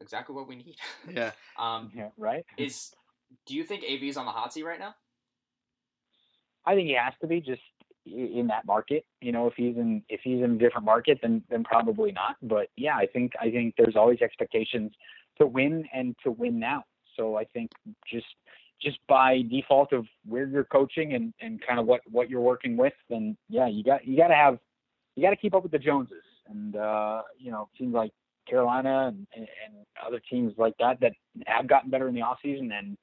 [SPEAKER 5] exactly what we need.
[SPEAKER 2] yeah.
[SPEAKER 5] Um,
[SPEAKER 4] yeah, right.
[SPEAKER 5] is do you think AV is on the hot seat right now?
[SPEAKER 4] I think he has to be just i- in that market. You know, if he's in if he's in a different market, then then probably not. But yeah, I think I think there's always expectations to win and to win now. So I think just just by default of where you're coaching and and kind of what what you're working with, then yeah, you got you got to have you got to keep up with the Joneses. And uh, you know, teams like Carolina and, and, other teams like that that have gotten better in the off season and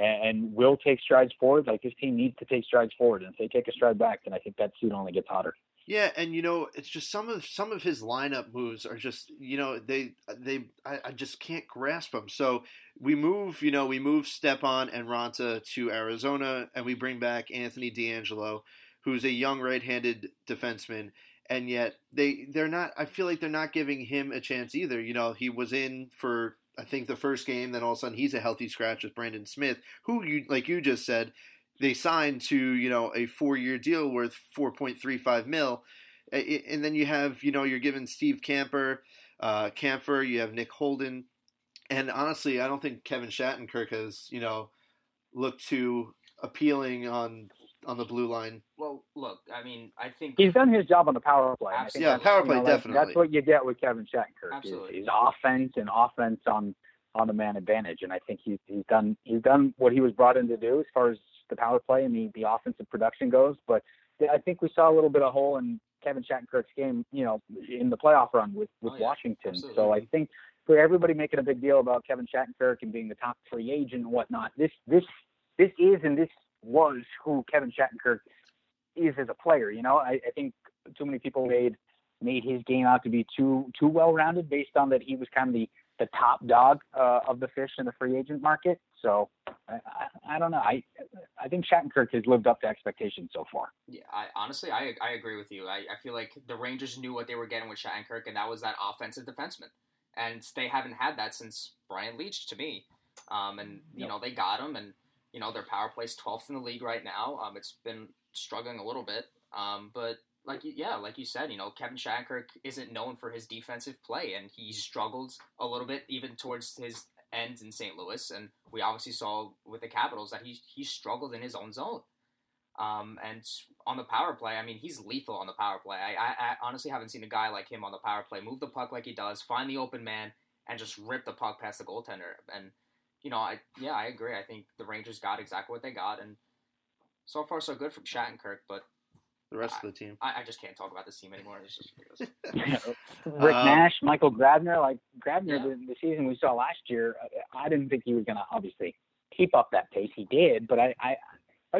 [SPEAKER 4] and will take strides forward. Like this team needs to take strides forward, and if they take a stride back, then I think that suit only gets hotter.
[SPEAKER 2] Yeah, and you know, it's just some of some of his lineup moves are just you know they they I, I just can't grasp them. So we move, you know, we move Stepan and Raanta to Arizona, and we bring back Anthony DeAngelo, who's a young right-handed defenseman, and yet they they're not. I feel like they're not giving him a chance either. You know, he was in for I think the first game, then all of a sudden he's a healthy scratch with Brendan Smith, who you like you just said they signed to you know a four year deal worth four point three five mil, and then you have you know you're giving Steve Camper, uh, Kampfer, you have Nick Holden, and honestly, I don't think Kevin Shattenkirk has you know looked too appealing on on the blue line.
[SPEAKER 5] Well, look, I mean, I think
[SPEAKER 4] He's done his job on the power play.
[SPEAKER 5] Yeah,
[SPEAKER 4] that's,
[SPEAKER 2] power
[SPEAKER 4] you
[SPEAKER 2] play,
[SPEAKER 4] know, that's-
[SPEAKER 2] definitely.
[SPEAKER 4] That's what you get with Kevin Shattenkirk. is-
[SPEAKER 5] Absolutely.
[SPEAKER 4] Is, offense and offense on on the man advantage, and I think he's he's done he's done what he was brought in to do as far as the power play and the the offensive production goes. But I think we saw a little bit of hole in Kevin Shattenkirk's game, you know, in the playoff run with with
[SPEAKER 5] Oh, yeah.
[SPEAKER 4] Washington.
[SPEAKER 5] Absolutely.
[SPEAKER 4] So I think for everybody making a big deal about Kevin Shattenkirk and being the top free agent and whatnot, this this this is and this was who Kevin Shattenkirk is as a player. You know, I, I think too many people made made his game out to be too too well rounded based on that he was kind of the the top dog uh, of the fish in the free agent market. So I, I, I don't know. I I think Shattenkirk has lived up to expectations so far.
[SPEAKER 5] Yeah, I honestly I I agree with you. I, I feel like the Rangers knew what they were getting with Shattenkirk, and that was that offensive defenseman, and they haven't had that since Brian Leetch to me. Um, and you
[SPEAKER 4] Yep.
[SPEAKER 5] know they got him, and you know their power play's twelfth in the league right now. Um, it's been struggling a little bit. Um, but like yeah, like you said, you know Kevin Shattenkirk isn't known for his defensive play, and he struggled a little bit even towards his end in St. Louis, and we obviously saw with the Capitals that he he struggled in his own zone. Um, and on the power play, I mean, he's lethal on the power play. I, I, I honestly haven't seen a guy like him on the power play move the puck like he does, find the open man, and just rip the puck past the goaltender. And you know, I yeah, I agree. I think the Rangers got exactly what they got, and so far so good from Shattenkirk. But
[SPEAKER 2] The rest of the team.
[SPEAKER 5] I, I just can't talk about this team anymore. It's just ridiculous.
[SPEAKER 4] Rick
[SPEAKER 2] Um,
[SPEAKER 4] Nash, Michael Grabner, like Grabner,
[SPEAKER 5] Yeah.
[SPEAKER 4] the, the season we saw last year, I- I didn't think he was going to obviously keep up that pace. He did, but I, I,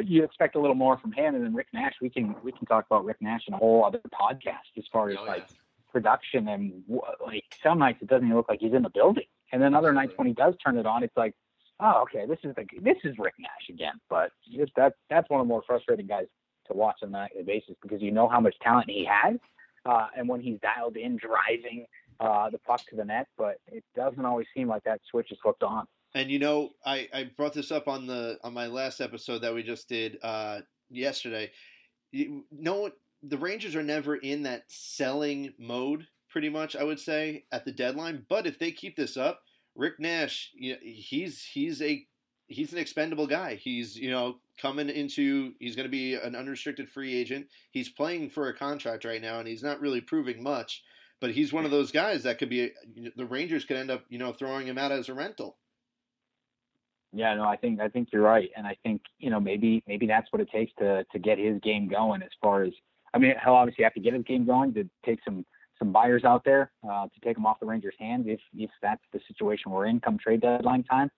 [SPEAKER 4] you expect a little more from him. And then Rick Nash, we can we can talk about Rick Nash in a whole other podcast as far as
[SPEAKER 5] Oh,
[SPEAKER 4] like
[SPEAKER 5] yeah.
[SPEAKER 4] production and like some nights it doesn't even look like he's in the building, and then other nights when he does turn it on, it's like, oh okay, this is the this is Rick Nash again. But that that's one of the more frustrating guys to watch on a nightly basis because you know how much talent he has, uh, and when he's dialed in, driving uh, the puck to the net. But it doesn't always seem like that switch is hooked on.
[SPEAKER 2] And you know, I, I brought this up on the on my last episode that we just did uh, yesterday. You know, the Rangers are never in that selling mode. Pretty much, I would say at the deadline. But if they keep this up, Rick Nash, he's he's a he's an expendable guy. He's you know coming into he's going to be an unrestricted free agent. He's playing for a contract right now, and he's not really proving much. But he's one of those guys that could be the Rangers could end up you know throwing him out as a rental.
[SPEAKER 4] Yeah, no, I think I think you're right, and I think you know maybe maybe that's what it takes to to get his game going. As far as I mean, he'll obviously have to get his game going to take some some buyers out there uh, to take him off the Rangers' hands if if that's the situation we're in come trade deadline time.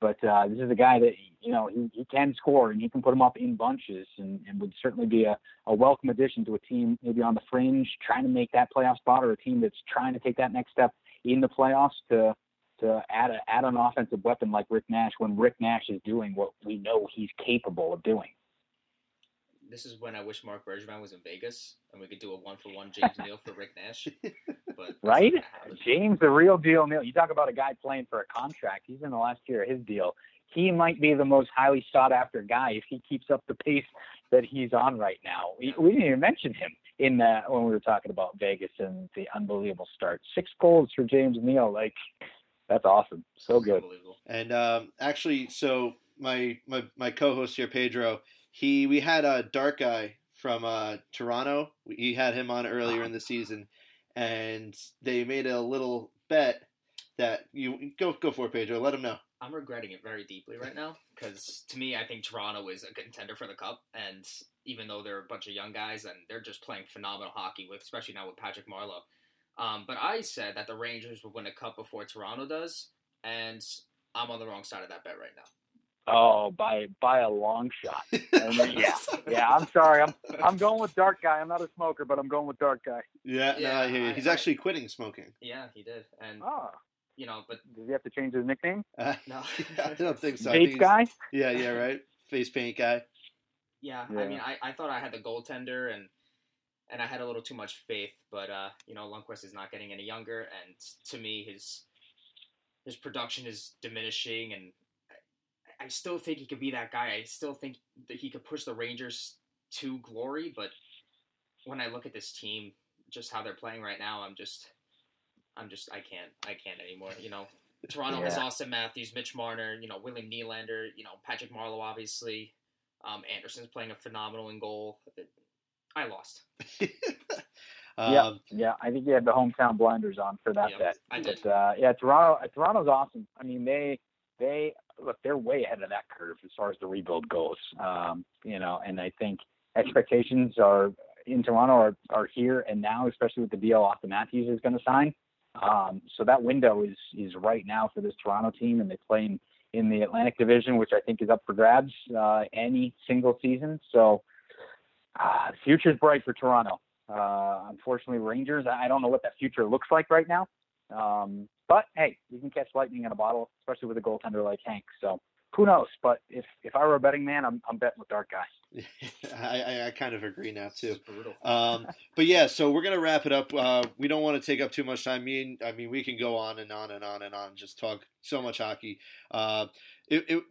[SPEAKER 4] But uh, this is a guy that you know he, he can score and he can put them up in bunches and, and would certainly be a, a welcome addition to a team maybe on the fringe trying to make that playoff spot or a team that's trying to take that next step in the playoffs to to add a, add an offensive weapon like Rick Nash when Rick Nash is doing what we know he's capable of doing.
[SPEAKER 5] This is when I wish Marc Bergevin was in Vegas and we could do a one for one James Neal for Rick Nash. But
[SPEAKER 4] right, James, the real deal. Neal, you talk about a guy playing for a contract. He's in the last year of his deal. He might be the most highly sought after guy if he keeps up the pace that he's on right now. We, we didn't even mention him in that when we were talking about Vegas and the unbelievable start. Six goals for James Neal. Like that's awesome. So good.
[SPEAKER 2] And um, actually, so my my my co-host here, Pedro, he we had a dark guy from uh, Toronto. We had him on earlier in the season, and they made a little bet that you go go for it, Pedro. Let him know.
[SPEAKER 5] I'm regretting it very deeply right now because to me, I think Toronto is a contender for the cup, and even though they're a bunch of young guys and they're just playing phenomenal hockey, with especially now with Patrick Marleau. Um, but I said that the Rangers would win a cup before Toronto does, and I'm on the wrong side of that bet right now.
[SPEAKER 4] Oh, by by a long shot. yeah, yeah. I'm sorry. I'm I'm going with dark guy. I'm not a smoker, but I'm going with dark guy.
[SPEAKER 2] Yeah, yeah. No, I hear you. He's actually quitting smoking.
[SPEAKER 5] Yeah, he did, and
[SPEAKER 4] oh.
[SPEAKER 5] you know, but
[SPEAKER 4] does he have to change his nickname?
[SPEAKER 2] Uh, no, I don't think so.
[SPEAKER 4] Face guy.
[SPEAKER 2] Yeah, yeah, right. Face paint guy.
[SPEAKER 5] Yeah, yeah, I mean, I, I thought I had the goaltender and and I had a little too much faith, but uh, you know, Lundqvist is not getting any younger, and to me, his his production is diminishing, and I still think he could be that guy. I still think that he could push the Rangers to glory, but when I look at this team, just how they're playing right now, I'm just, I'm just, I can't, I can't anymore. You know, Toronto yeah. has Auston Matthews, Mitch Marner, you know, William Nylander, you know, Patrick Marleau, obviously. Um, Andersen's playing a phenomenal in goal. I lost.
[SPEAKER 4] um, yeah, yeah. I think you had the hometown blinders on for that
[SPEAKER 5] yeah,
[SPEAKER 4] bet.
[SPEAKER 5] I did.
[SPEAKER 4] But, uh, yeah, Toronto. Toronto's awesome. I mean, they they look, they're way ahead of that curve as far as the rebuild goes. Um, you know, and I think expectations are in Toronto are, are here and now, especially with the deal Auston Matthews is going to sign. Um, so that window is is right now for this Toronto team, and they play in, in the Atlantic Division, which I think is up for grabs uh, any single season. So uh, the future is bright for Toronto. Uh, unfortunately, Rangers, I don't know what that future looks like right now. Um, but hey, you can catch lightning in a bottle, especially with a goaltender like Hank. So who knows? But if if I were a betting man, I'm I'm betting with Dark Guy.
[SPEAKER 2] I, I kind of agree now too. Um, but yeah, so we're gonna wrap it up. Uh, we don't want to take up too much time. Me, and, I mean, we can go on and on and on and on, just talk so much hockey. Uh, it, it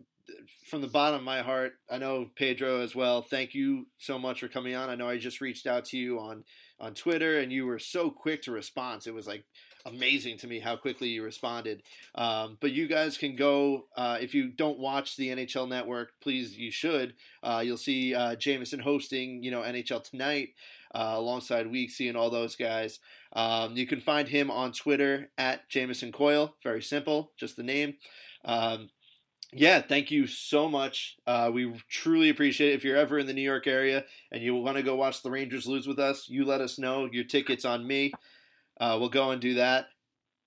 [SPEAKER 2] from the bottom of my heart, I know Pedro as well. Thank you so much for coming on. I know I just reached out to you on on Twitter, and you were so quick to respond. It was like amazing to me how quickly you responded. Um, but you guys can go uh, if you don't watch the NHL Network, please you should. Uh, you'll see uh, Jamison hosting, you know, NHL Tonight uh, alongside Weeksy and all those guys. Um, you can find him on Twitter at Jamison Coyle. Very simple, just the name. Um, yeah, thank you so much. Uh, we truly appreciate it. If you're ever in the New York area and you want to go watch the Rangers lose with us, you let us know. Your tickets on me. Uh, we'll go and do that.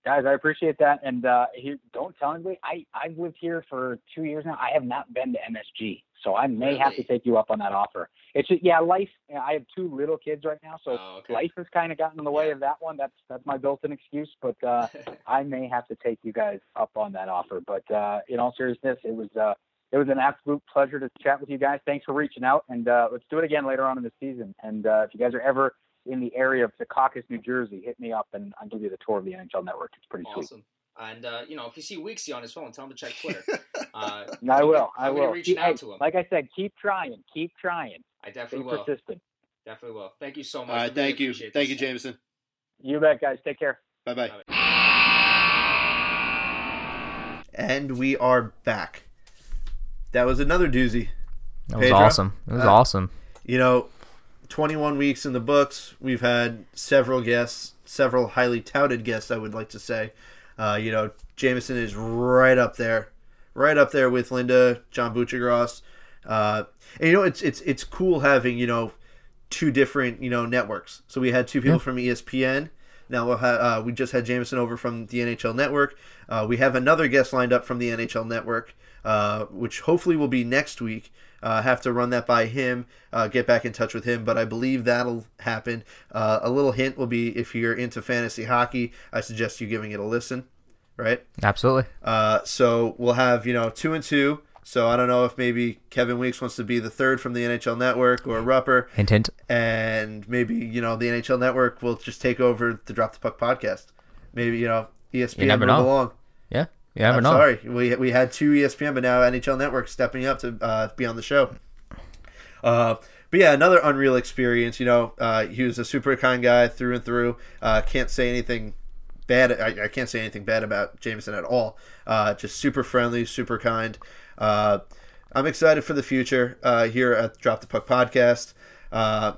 [SPEAKER 4] Guys, I appreciate that. And uh, don't tell anybody. I I've lived here for two years now. I have not been to MSG, so I may really? have to take you up on that offer. It's just, yeah, life. I have two little kids right now, so
[SPEAKER 5] oh, okay.
[SPEAKER 4] life has kind of gotten in the way yeah. of that one. That's that's my built-in excuse. But uh, I may have to take you guys up on that offer. But uh, in all seriousness, it was uh, it was an absolute pleasure to chat with you guys. Thanks for reaching out, and uh, let's do it again later on in the season. And uh, if you guys are ever in the area of Secaucus, New Jersey, hit me up and I'll give you the tour of the NHL Network. It's pretty sweet.
[SPEAKER 5] Awesome. And uh, you know, if you see Weeksy on his phone, tell him to check Twitter. Uh,
[SPEAKER 4] I will. I will.
[SPEAKER 5] reach out to him.
[SPEAKER 4] Like I said, keep trying. Keep trying.
[SPEAKER 5] I
[SPEAKER 4] Stay
[SPEAKER 5] definitely will.
[SPEAKER 4] persistent.
[SPEAKER 5] Definitely will. Thank you so much.
[SPEAKER 2] All right,
[SPEAKER 5] Really
[SPEAKER 2] thank you,
[SPEAKER 5] appreciate
[SPEAKER 2] thank you,
[SPEAKER 5] this.
[SPEAKER 2] Jamison.
[SPEAKER 4] You bet, guys. Take care.
[SPEAKER 2] Bye bye.
[SPEAKER 5] Bye.
[SPEAKER 2] And we are back. That was another doozy.
[SPEAKER 3] That was
[SPEAKER 2] Pedro?
[SPEAKER 3] awesome. It was
[SPEAKER 2] Uh,
[SPEAKER 3] awesome.
[SPEAKER 2] You know, 21 weeks in the books. We've had several guests, several highly touted guests, I would like to say. Uh, you know, Jamison is right up there, right up there with Linda, John Buccigross. Uh, and you know, it's it's it's cool having you know two different you know networks. So we had two people
[SPEAKER 3] Yeah.
[SPEAKER 2] from ESPN. Now we'll have, uh, we just had Jamison over from the NHL Network. Uh, we have another guest lined up from the NHL Network, uh, which hopefully will be next week. Uh, have to run that by him, uh, get back in touch with him, but I believe that'll happen. Uh, a little hint will be if you're into fantasy hockey, I suggest you giving it a listen, right?
[SPEAKER 3] Absolutely.
[SPEAKER 2] Uh, so we'll have you know two and two. So I don't know if maybe Kevin Weeks wants to be the third from the NHL Network or Rupper,
[SPEAKER 3] Hint, hint.
[SPEAKER 2] and maybe you know the NHL Network will just take over the Drop the Puck podcast. Maybe you know ESPN
[SPEAKER 3] You never know.
[SPEAKER 2] along.
[SPEAKER 3] Yeah. You never
[SPEAKER 2] I'm
[SPEAKER 3] know.
[SPEAKER 2] sorry, we we had two ESPN, but now NHL Network stepping up to uh, be on the show. Uh, but yeah, another unreal experience. You know, uh, he was a super kind guy through and through. Uh, can't say anything bad. I, I can't say anything bad about Jamison at all. Uh, just super friendly, super kind. Uh, I'm excited for the future uh, here at Drop the Puck podcast. Uh,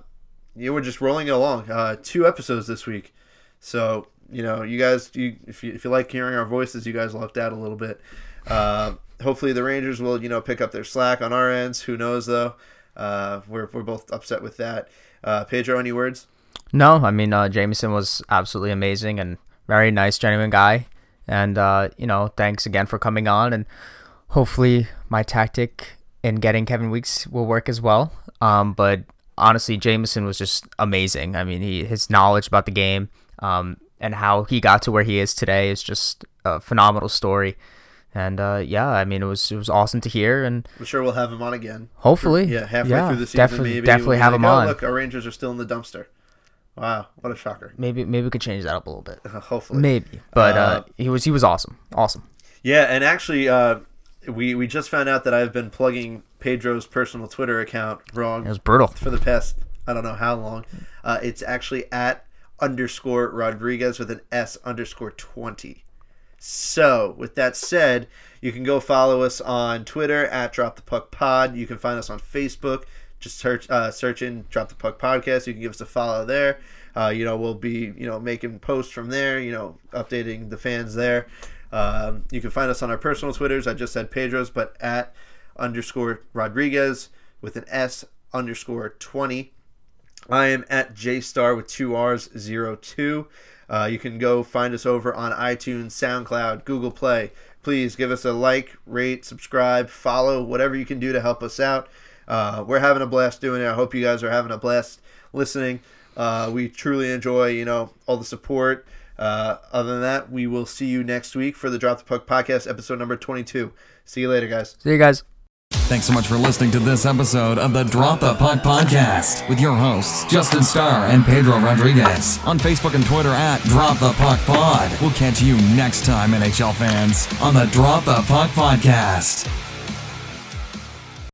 [SPEAKER 2] you know, we're just rolling along. Uh, two episodes this week, so you know, you guys, you, if you if you like hearing our voices, you guys lucked out a little bit. Uh, hopefully, the Rangers will you know pick up their slack on our ends. Who knows though? Uh, we're we're both upset with that. Uh, Pedro, any words?
[SPEAKER 3] No, I mean uh, Jamison was absolutely amazing and very nice, genuine guy. And uh, you know, thanks again for coming on. And hopefully, my tactic in getting Kevin Weeks will work as well. Um, but honestly, Jamison was just amazing. I mean, he his knowledge about the game um, and how he got to where he is today is just a phenomenal story. And uh, yeah, I mean, it was it was awesome to hear, and
[SPEAKER 2] I'm sure we'll have him on again.
[SPEAKER 3] hopefully,
[SPEAKER 2] Yeah, halfway
[SPEAKER 3] yeah,
[SPEAKER 2] through the season,
[SPEAKER 3] definitely,
[SPEAKER 2] maybe
[SPEAKER 3] definitely
[SPEAKER 2] we'll
[SPEAKER 3] have
[SPEAKER 2] like,
[SPEAKER 3] him
[SPEAKER 2] oh,
[SPEAKER 3] on.
[SPEAKER 2] Look, our Rangers are still in the dumpster. Wow, what a shocker!
[SPEAKER 3] Maybe maybe we could change that up a little bit.
[SPEAKER 2] hopefully,
[SPEAKER 3] Maybe, but uh,
[SPEAKER 2] Uh,
[SPEAKER 3] he was he was awesome, awesome.
[SPEAKER 2] Yeah, and actually, uh, we we just found out that I've been plugging Pedro's personal Twitter account wrong
[SPEAKER 3] It was brutal.
[SPEAKER 2] for the past I don't know how long. Uh, it's actually at underscore Rodriguez with an S underscore twenty. So, with that said, you can go follow us on Twitter at Drop the Puck Pod. You can find us on Facebook. Just search uh, search in Drop the Puck Podcast. You can give us a follow there. Uh, you know, we'll be you know making posts from there. You know, updating the fans there. Um, you can find us on our personal Twitters. I just said Pedro's, but at underscore Rodriguez with an S underscore twenty. I am at JStar with two R's zero two. Uh, you can go find us over on iTunes, SoundCloud, Google Play. Please give us a like, rate, subscribe, follow, whatever you can do to help us out. Uh, we're having a blast doing it. I hope you guys are having a blast listening. Uh, we truly enjoy, you know, all the support. Uh, other than that, we will see you next week for the Drop the Puck podcast, episode number 22. See you later, guys.
[SPEAKER 3] See you guys.
[SPEAKER 1] Thanks so much for listening to this episode of the Drop the Puck Podcast with your hosts, Justin Starr and Pedro Rodriguez. On Facebook and Twitter at Drop the Puck Pod. We'll catch you next time, NHL fans, on the Drop the Puck Podcast.